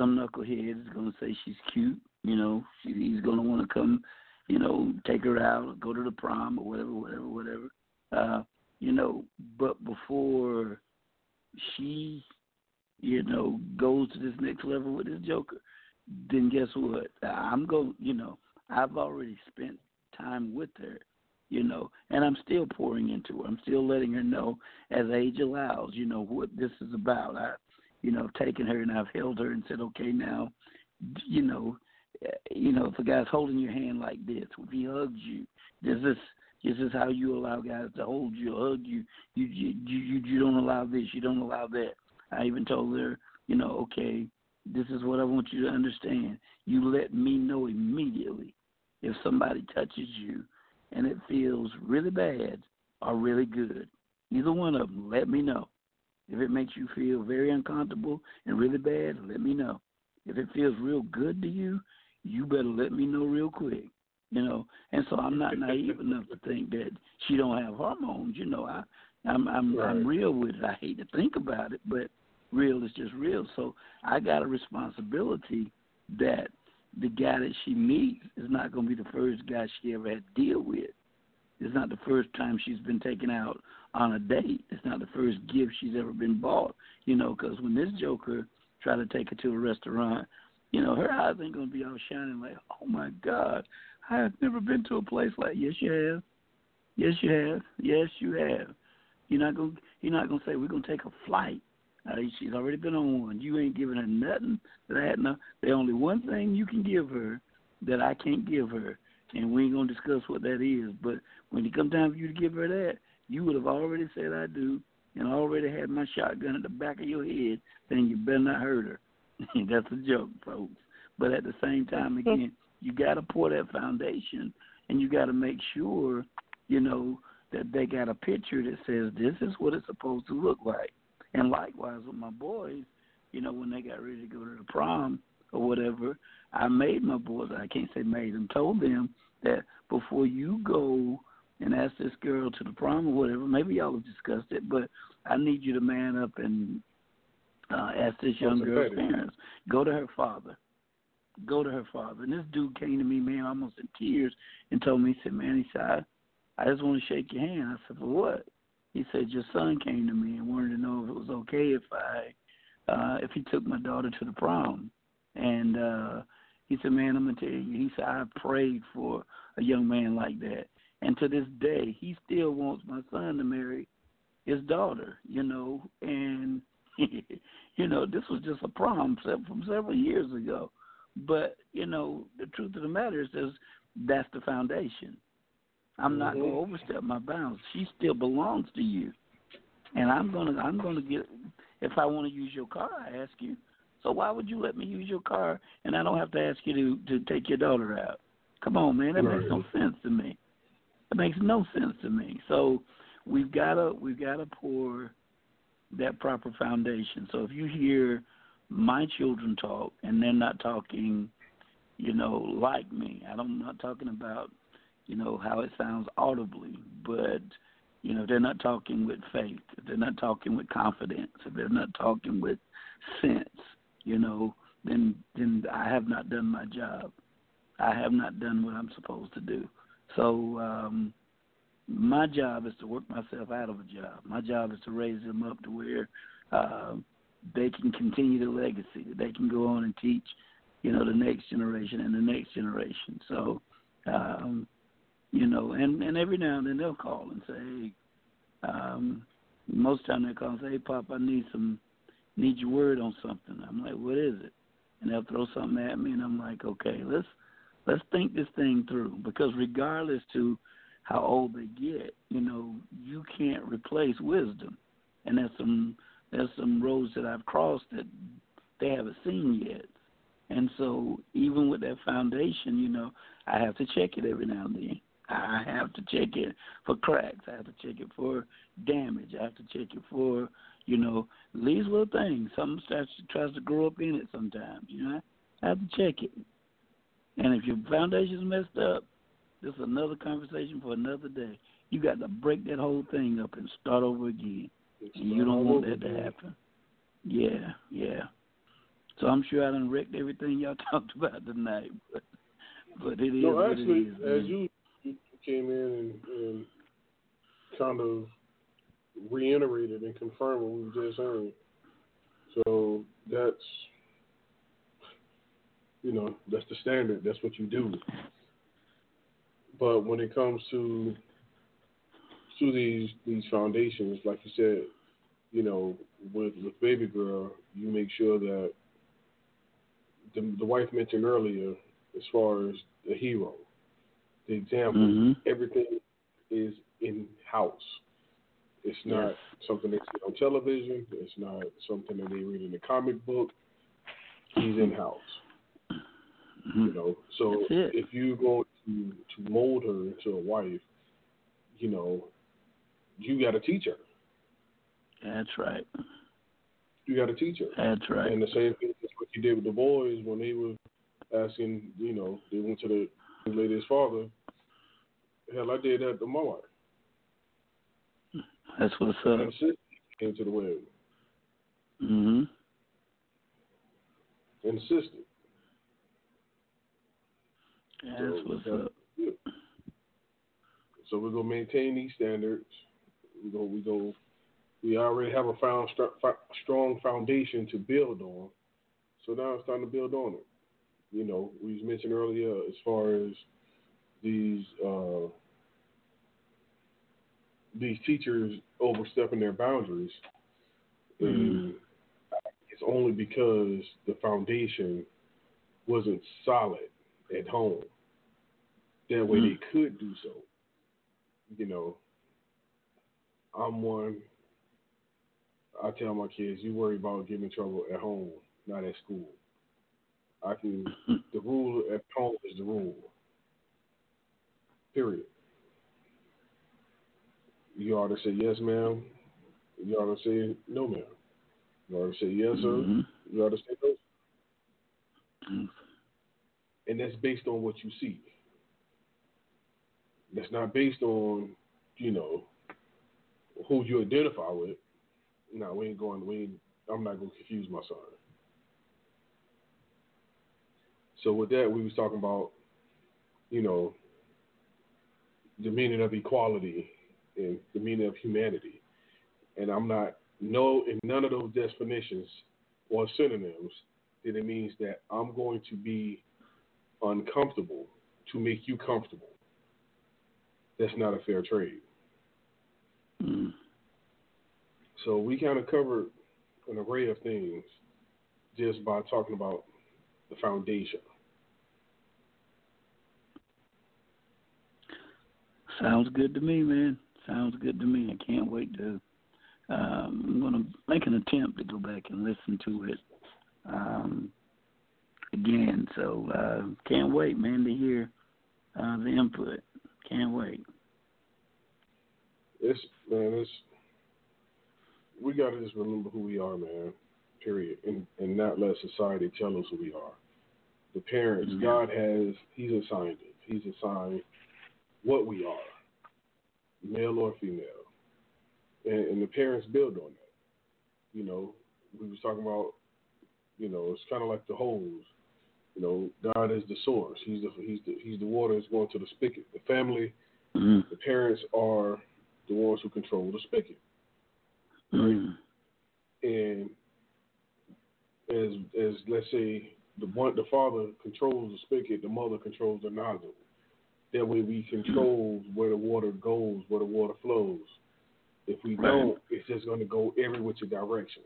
some knucklehead is going to say she's cute. You know, he's going to want to come, you know, take her out, go to the prom or whatever, whatever, whatever. Uh, you know, but before she, you know, goes to this next level with this Joker, then guess what? I'm going, you know, I've already spent time with her, you know, and I'm still pouring into her. I'm still letting her know as age allows, you know, what this is about. I, you know, taken her and I've held her and said, okay, now, you know, you know, if a guy's holding your hand like this, if he hugs you, this this is how you allow guys to hold you, hug you. You you you you don't allow this. You don't allow that. I even told her, you know, okay, this is what I want you to understand. You let me know immediately if somebody touches you and it feels really bad or really good. Either one of them, let me know. If it makes you feel very uncomfortable and really bad, let me know. If it feels real good to you, you better let me know real quick you know. And so I'm not naive (laughs) enough to think that she don't have hormones. You know, I I'm I'm right. I'm real with it. I hate to think about it, but real is just real. So I got a responsibility that the guy that she meets is not going to be the first guy she ever had to deal with. It's not the first time she's been taken out on a date. It's not the first gift she's ever been bought. You know, because when this Joker tried to take her to a restaurant, you know, her eyes ain't gonna be all shining like, oh my God, I have never been to a place like. Yes, you have. Yes, you have. Yes, you have. You're not gonna. You're not gonna say we're gonna take a flight. Uh, she's already been on one. You ain't giving her nothing that I had no. The only one thing you can give her that I can't give her, and we ain't gonna discuss what that is. But when it comes time for you to give her that, you would have already said I do, and already had my shotgun at the back of your head, saying you better not hurt her. (laughs) That's a joke, folks. But at the same time, (laughs) again, you got to pour that foundation, and you got to make sure, you know, that they got a picture that says this is what it's supposed to look like. And likewise with my boys, you know, when they got ready to go to the prom or whatever, I made my boys. I can't say made them. Told them that before you go and ask this girl to the prom or whatever, maybe y'all have discussed it, but I need you to man up and uh, ask this young girl's parents. Go to her father go to her father. And this dude came to me, man, almost in tears, and told me, he said, man, he said, I, I just want to shake your hand. I said, for what? He said, your son came to me and wanted to know if it was okay if I, uh, if he took my daughter to the prom. And uh, he said, man, I'm gonna tell you. He said, I prayed for a young man like that, and to this day, he still wants my son to marry his daughter. You know, and (laughs) you know, this was just a prom from several years ago. But you know, the truth of the matter is, that's the foundation. I'm not mm-hmm. going to overstep my bounds. She still belongs to you, and I'm gonna I'm gonna get. If I want to use your car, I ask you. So why would you let me use your car and I don't have to ask you to to take your daughter out? Come on, man, that right. makes no sense to me. It makes no sense to me. So we've gotta we've gotta pour that proper foundation. So if you hear my children talk, and they're not talking, you know, like me. I'm not talking about, you know, how it sounds audibly, but you know, they're not talking with faith. They're not talking with confidence. if They're not talking with sense. You know, then then I have not done my job. I have not done what I'm supposed to do. So um my job is to work myself out of a job. My job is to raise them up to where uh, they can continue the legacy. They can go on and teach, you know, the next generation and the next generation. So, um, you know, and and every now and then they'll call and say, um, most time they call and say, hey, Pop, I need some, need your word on something. I'm like, what is it? And they'll throw something at me, and I'm like, okay, let's let's think this thing through because regardless to how old they get, you know, you can't replace wisdom, and that's some there's some roads that I've crossed that they haven't seen yet. And so even with that foundation, you know, I have to check it every now and then. I have to check it for cracks. I have to check it for damage. I have to check it for, you know, these little things. Something starts tries to grow up in it sometimes. You know, I have to check it. And if your foundation's messed up, This is another conversation for another day. You got to break that whole thing up and start over again. And you don't want that to happen. Yeah, yeah. So I'm sure I done wrecked everything y'all (laughs) talked about tonight, but but it is. No, actually, is, as you, you came in and, and kind of reiterated and confirmed what we were just saying. So that's you know that's the standard. That's what you do. But when it comes to to these these foundations, like you said, you know, with with baby girl, you make sure that the the wife mentioned earlier, as far as the hero, the example, mm-hmm. everything is in house. It's not Yes. something they see on television. It's not something that they read in a comic book. He's in house, you Mhm. know. So if you go to to mold her into a wife, you know, you got to teach her. That's right. You got to teach her. That's right. And the same thing is what you did with the boys when they were asking, you know, they went to the lady's father. Hell, I did that to my wife. That's what's up. the sister came to the wedding Mhm. insisted. That's what's up. So we're gonna maintain these standards. We go, we go. We already have a found st- fo- strong foundation to build on. So now it's time to build on it. You know, we mentioned earlier as far as these uh, these teachers overstepping their boundaries, and it's only because the foundation wasn't solid at home. That way they could do so. You know, I'm one. I tell my kids, you worry about getting in trouble at home, not at school. I can. (laughs) The rule at home is the rule. Period. You ought to say yes, ma'am. You ought to say no, ma'am. You ought to say yes, sir. Mhm. You ought to say no. And that's based on what you see. That's not based on, you know, who you identify with. No, we ain't going. We ain't, I'm not going to confuse my son. So with that, we was talking about, you know, the meaning of equality and the meaning of humanity, and I'm not no in none of those definitions or synonyms that it means that I'm going to be uncomfortable to make you comfortable. That's not a fair trade. Mhm. So we kind of covered an array of things just by talking about the foundation. Sounds good to me, man. Sounds good to me. I can't wait to. Um, I'm gonna make an attempt to go back and listen to it um, again. So uh, can't wait, man, to hear uh, the input. Can't wait. It's man, it's we got to just remember who we are, man. Period, and and not let society tell us who we are. The parents, Mhm. God has, He's assigned it. He's assigned what we are, male or female, and, and the parents build on that. You know, we was talking about, you know, it's kind of like the hose. You know, God is the source. He's the He's the He's the water that's going to the spigot. The family, Mhm. the parents are the ones who control the spigot. Mhm. and as as let's say the one the father controls the spigot, the mother controls the nozzle. That way we control where the water goes, where the water flows. If we Right. don't, it's just going to go every which direction,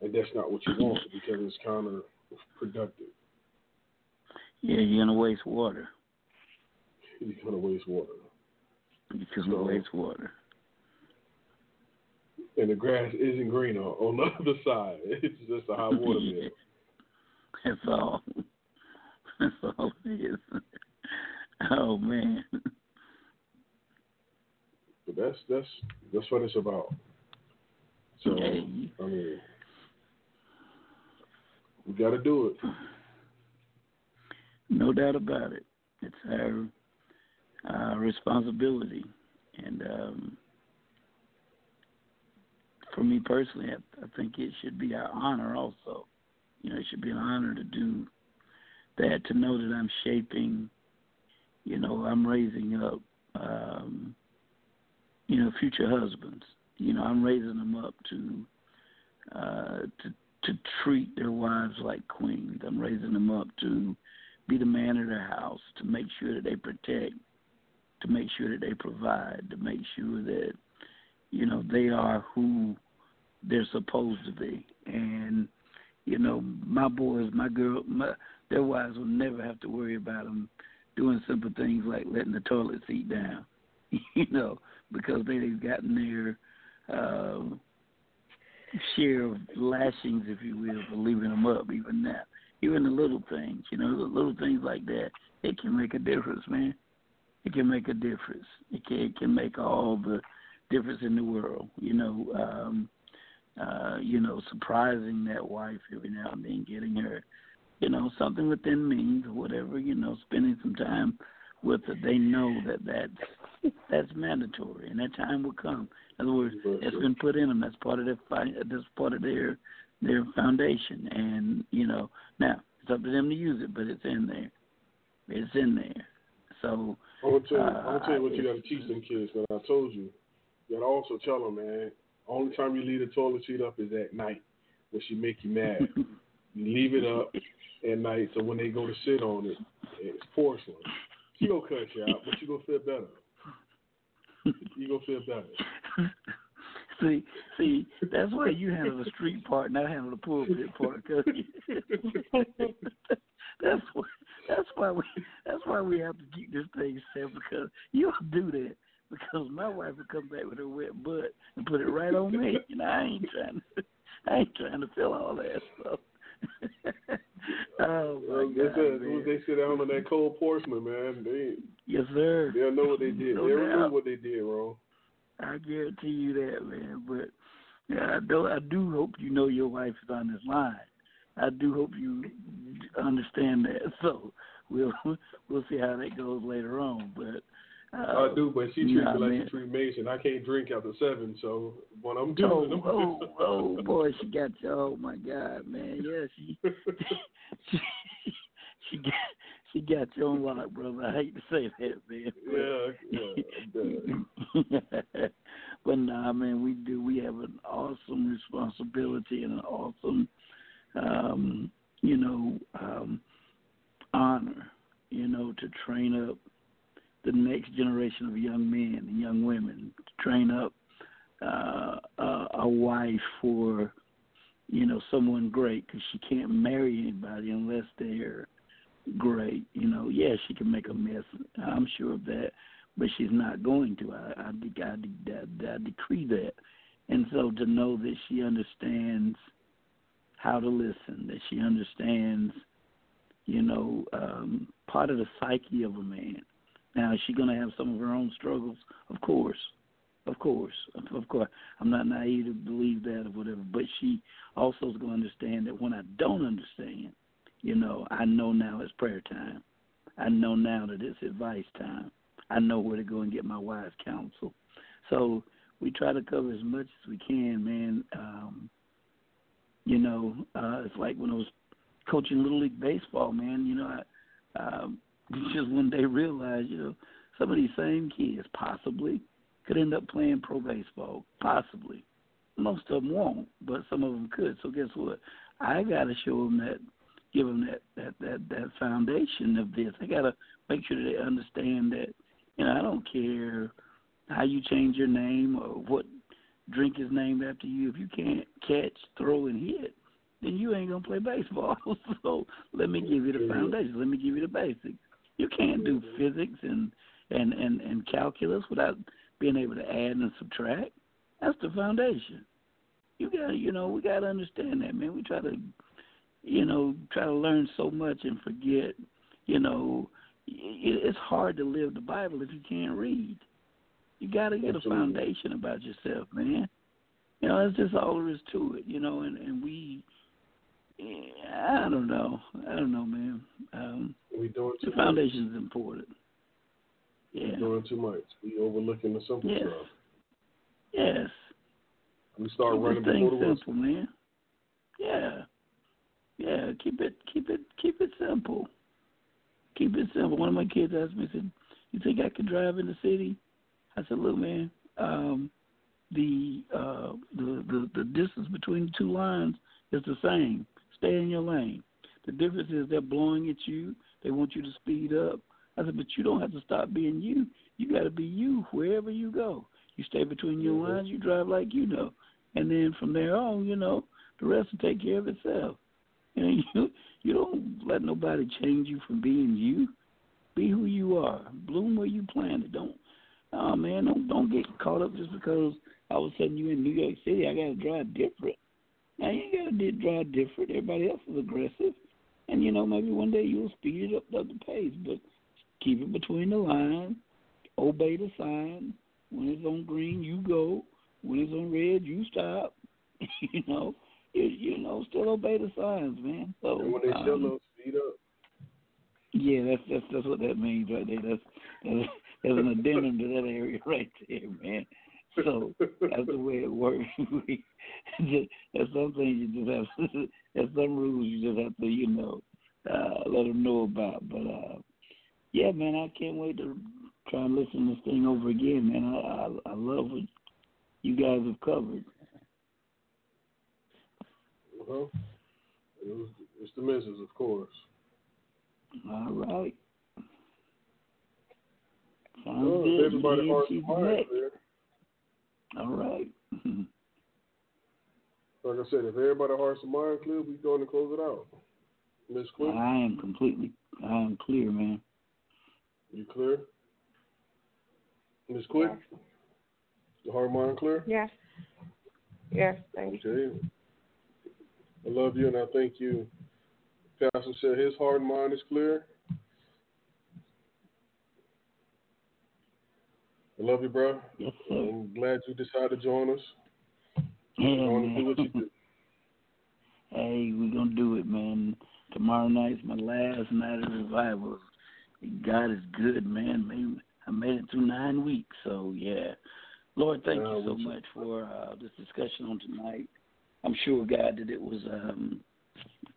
and that's not what you want because it's counterproductive. Yeah, you're gonna waste water. You're to waste water, You're gonna So- waste water. and the grass isn't greener on the (laughs) other side. It's just a hot water (laughs) bill. That's all. That's all it is. Oh man. But that's that's that's what it's about. So Yeah, I mean, we got to do it. (sighs) No doubt about it. It It's our uh, responsibility, and um, for me personally, I, I think it should be our honor also. You know, it should be an honor to do that, to know that I'm shaping. You know, I'm raising up. Um, you know, future husbands. You know, I'm raising them up to uh, to to treat their wives like queens. I'm raising them up to be the man of their house, to make sure that they protect, to make sure that they provide, to make sure that you know they are who they're supposed to be. And you know, my boys, my girl, my their wives will never have to worry about them doing simple things like letting the toilet seat down. (laughs) you know, because they've gotten their uh, share of lashings, if you will, for leaving them up even now. Even the little things, you know, the little things like that, it can make a difference, man. It can make a difference. It can, it can make all the difference in the world. You know, um, uh, you know, surprising that wife every now and then, getting her, you know, something within means or whatever. You know, spending some time with it. They know that that's (laughs) that's mandatory, and that time will come. In other words, it's been put in them. That's part of their that's part of their their foundation. And you know, now it's up to them to use it, but it's in there. It's in there. So I'm gonna tell you, uh, I'm gonna tell you what you got to teach them kids. Man, I told you, you got to also tell them, man. Only time you leave the toilet seat up is at night when she make you mad. (laughs) you leave it up at night, so when they go to sit on it, it's porcelain. She gonna cut you out, but you gonna feel better. (laughs) You gonna feel better. (laughs) See, see, that's why you handle the street part, and I handle the pulpit part. Cause (laughs) that's why. That's why we. That's why we have to keep this thing safe because you'll do that. Because my wife will come back with her wet butt and put it right on me, and I ain't trying to. I ain't trying to feel all that stuff. (laughs) oh my like God, said, man. they sit down on that cold porcelain, man. They yes, sir. They'll know what they did. No they doubt. remember what they did wrong. I guarantee you that, man. But yeah, I do. I do hope you know your wife is on this line. I do hope you understand that. (laughs) So we'll we'll see how that goes later on. But uh, I do, but she treats nah, me like man. she treat Mason. I can't drink after seven, so when I'm doing, Oh, telling them, oh, (laughs) oh, boy, she got you. Oh my God, man. Yeah, she (laughs) she she got she got you on lock, brother. I hate to say that, man. but- yeah, yeah, (laughs) but nah, man, we do. We have an awesome responsibility and an awesome, um, you know, um, honor, you know, to train up the next generation of young men and young women, to train up uh, a, a wife for, you know, someone great because she can't marry anybody unless they're great. You know, yeah, she can make a mess. I'm sure of that, but she's not going to. I I, I, I, I decree that, and so to know that she understands how to listen, that she understands, you know, um, part of the psyche of a man. Now, is she going to have some of her own struggles? Of course. Of course. Of, course. I'm not naive to believe that or whatever, but she also is going to understand that when I don't understand, you know, I know now it's prayer time. I know now that it's advice time. I know where to go and get my wise counsel. So we try to cover as much as we can, man. Um, you know, uh, it's like when I was coaching little league baseball, man. You know, I um, just one day realize, you know, some of these same kids possibly could end up playing pro baseball, possibly. Most of them won't, but some of them could. So guess what? I got to show them that, give them that that that that foundation of this. I got to make sure that they understand that. You know, I don't care how you change your name or what drink is named after you. If you can't catch, throw, and hit, then you ain't gonna play baseball. (laughs) so let me give you the foundation. Let me give you the basics. You can't do physics and and and and calculus without being able to add and subtract. That's the foundation. You gotta, you know, we got to understand that, man. We try to, you know, try to learn so much and forget. You know, it's hard to live the Bible if you can't read. You got to get a foundation about yourself, man. You know, that's just all there is to it. You know, and and we, I don't know, I don't know, man. Um, We doing too the foundation is important. Yeah. We doing too much. We overlooking the simple yes. stuff. Yes. We start keep running before the simple, man. Yeah. Yeah, keep it keep it keep it simple. Keep it simple. One of my kids asked me, said, You think I could drive in the city? I said, Look, man, um, the uh the, the the distance between the two lines is the same. Stay in your lane. The difference is they're blowing at you. They want you to speed up. I said, but you don't have to stop being you. You got to be you wherever you go. You stay between your mm-hmm. lines. You drive like you know, and then from there on, you know, the rest will take care of itself. You (laughs) know, you you don't let nobody change you from being you. Be who you are. Bloom where you planted. Don't, oh man, don't don't get caught up just because all of a sudden you're in New York City. I got to drive different. Now you got to drive different. Everybody else is aggressive, and you know maybe one day you'll speed it up, up the pace, but keep it between the lines. Obey the sign. When it's on green, you go. When it's on red, you stop. (laughs) you know, you, you know, still obey the signs, man. So and when they um, yellow, speed up. Yeah, that's that's that's what that means right there. That's that's, that's an addendum to that area (laughs) right there, man. So that's the way it works. (laughs) there's some things you just have. (laughs) there's some rules you just have to, you know, uh, let them know about. But uh, yeah, man, I can't wait to try and listen to this thing over again, man. I I, I love what you guys have covered. Well, it was, it's the misses, of course. All right. Sounds well, good. Everybody yeah, hearts she's and minds, All right. (laughs) like I said, if everybody hearts and minds clear, we going to close it out. Miss Quick? I am completely, I am clear, man. You clear? Miss Quick? Yes. The heart mind clear? Yes. Yes, thank you. Okay. I love you and I thank you. Pastor said his heart and mind is clear. I love you, bro. Yes, sir. I'm glad you decided to join us. Yeah, I want to man. do what you do. hey, we're gonna do it, man. Tomorrow night's my last night of revival. God is good, man. I made it through nine weeks, so yeah. Lord, thank you so much for uh, this discussion on tonight. I'm sure, God, that it was um,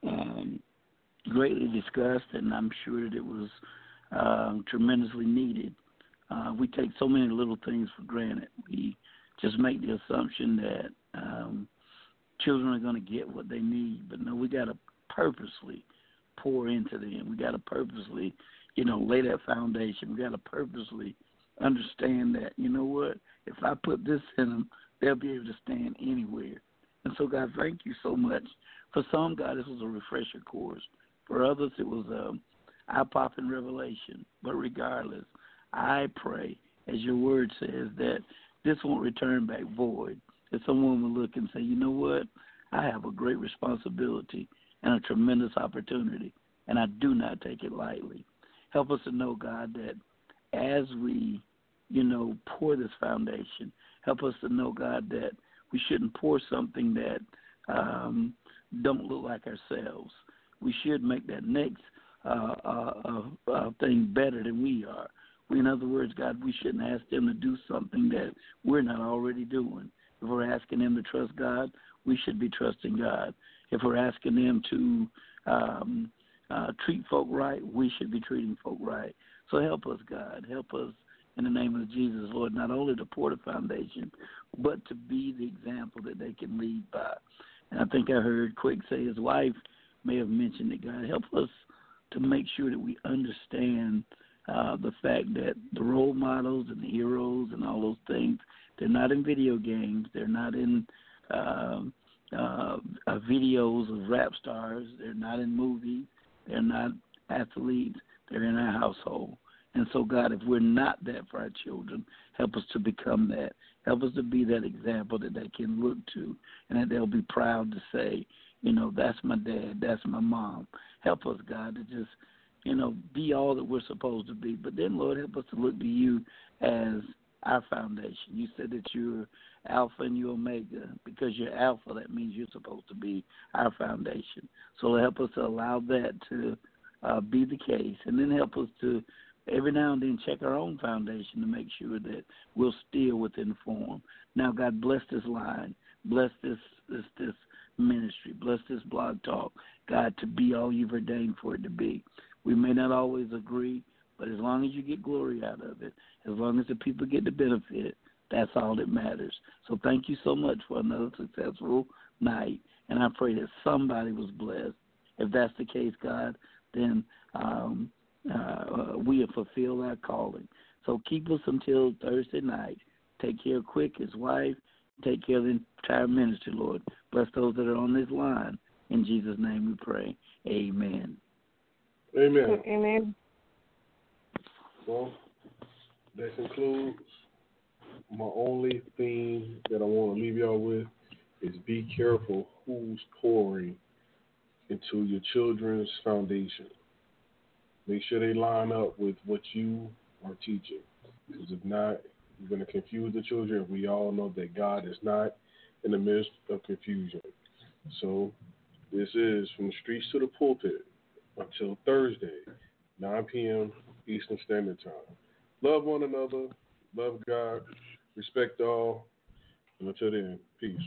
um, greatly discussed, and I'm sure that it was um, tremendously needed. Uh, we take so many little things for granted. We just make the assumption that um, children are going to get what they need, but no, we got to purposely pour into them. We got to purposely, you know, lay that foundation. We got to purposely understand that, you know what, if I put this in them, they'll be able to stand anywhere. And so, God, thank you so much. For some, God, this was a refresher course. For others, it was a um, eye popping revelation. But regardless, I pray, as your word says, that this won't return back void. That someone will look and say, you know what? I have a great responsibility and a tremendous opportunity, and I do not take it lightly. Help us to know, God, that as we, you know, pour this foundation, help us to know, God, that we shouldn't pour something that um, don't look like ourselves. We should make that next uh, uh, uh, thing better than we are. In other words, God, we shouldn't ask them to do something that we're not already doing. If we're asking them to trust God, we should be trusting God. If we're asking them to um, uh, treat folk right, we should be treating folk right. So help us, God. Help us in the name of Jesus, Lord, not only to pour the foundation, but to be the example that they can lead by. And I think I heard Quick say his wife may have mentioned it. God, help us to make sure that we understand uh, the fact that the role models and the heroes and all those things, they're not in video games. They're not in uh, uh, uh, videos of rap stars. They're not in movies. They're not athletes. They're in our household. And so, God, if we're not that for our children, help us to become that. Help us to be that example that they can look to and that they'll be proud to say, you know, that's my dad, that's my mom. Help us, God, to just, you know, be all that we're supposed to be. But then, Lord, help us to look to you as our foundation. You said that you're Alpha and you're Omega. Because you're Alpha, that means you're supposed to be our foundation. So help us to allow that to uh, be the case, and then help us to every now and then check our own foundation to make sure that we're still within form. Now, God bless this line, bless this this this ministry, bless this blog talk, God, to be all you've ordained for it to be. We may not always agree, but as long as you get glory out of it, as long as the people get the benefit, that's all that matters. So thank you so much for another successful night, and I pray that somebody was blessed. If that's the case, God, then um, uh, we have fulfilled our calling. So keep us until Thursday night. Take care of Quick, his wife. Take care of the entire ministry, Lord. Bless those that are on this line. In Jesus' name we pray. Amen. Amen. Mm, amen. Well, that concludes my only theme that I want to leave y'all with is be careful who's pouring into your children's foundation. Make sure they line up with what you are teaching. Because if not, you're going to confuse the children. We all know that God is not in the midst of confusion. So this is from the streets to the pulpit until Thursday, 9 p.m. Eastern Standard Time. Love one another, love God, respect all, and until then, peace.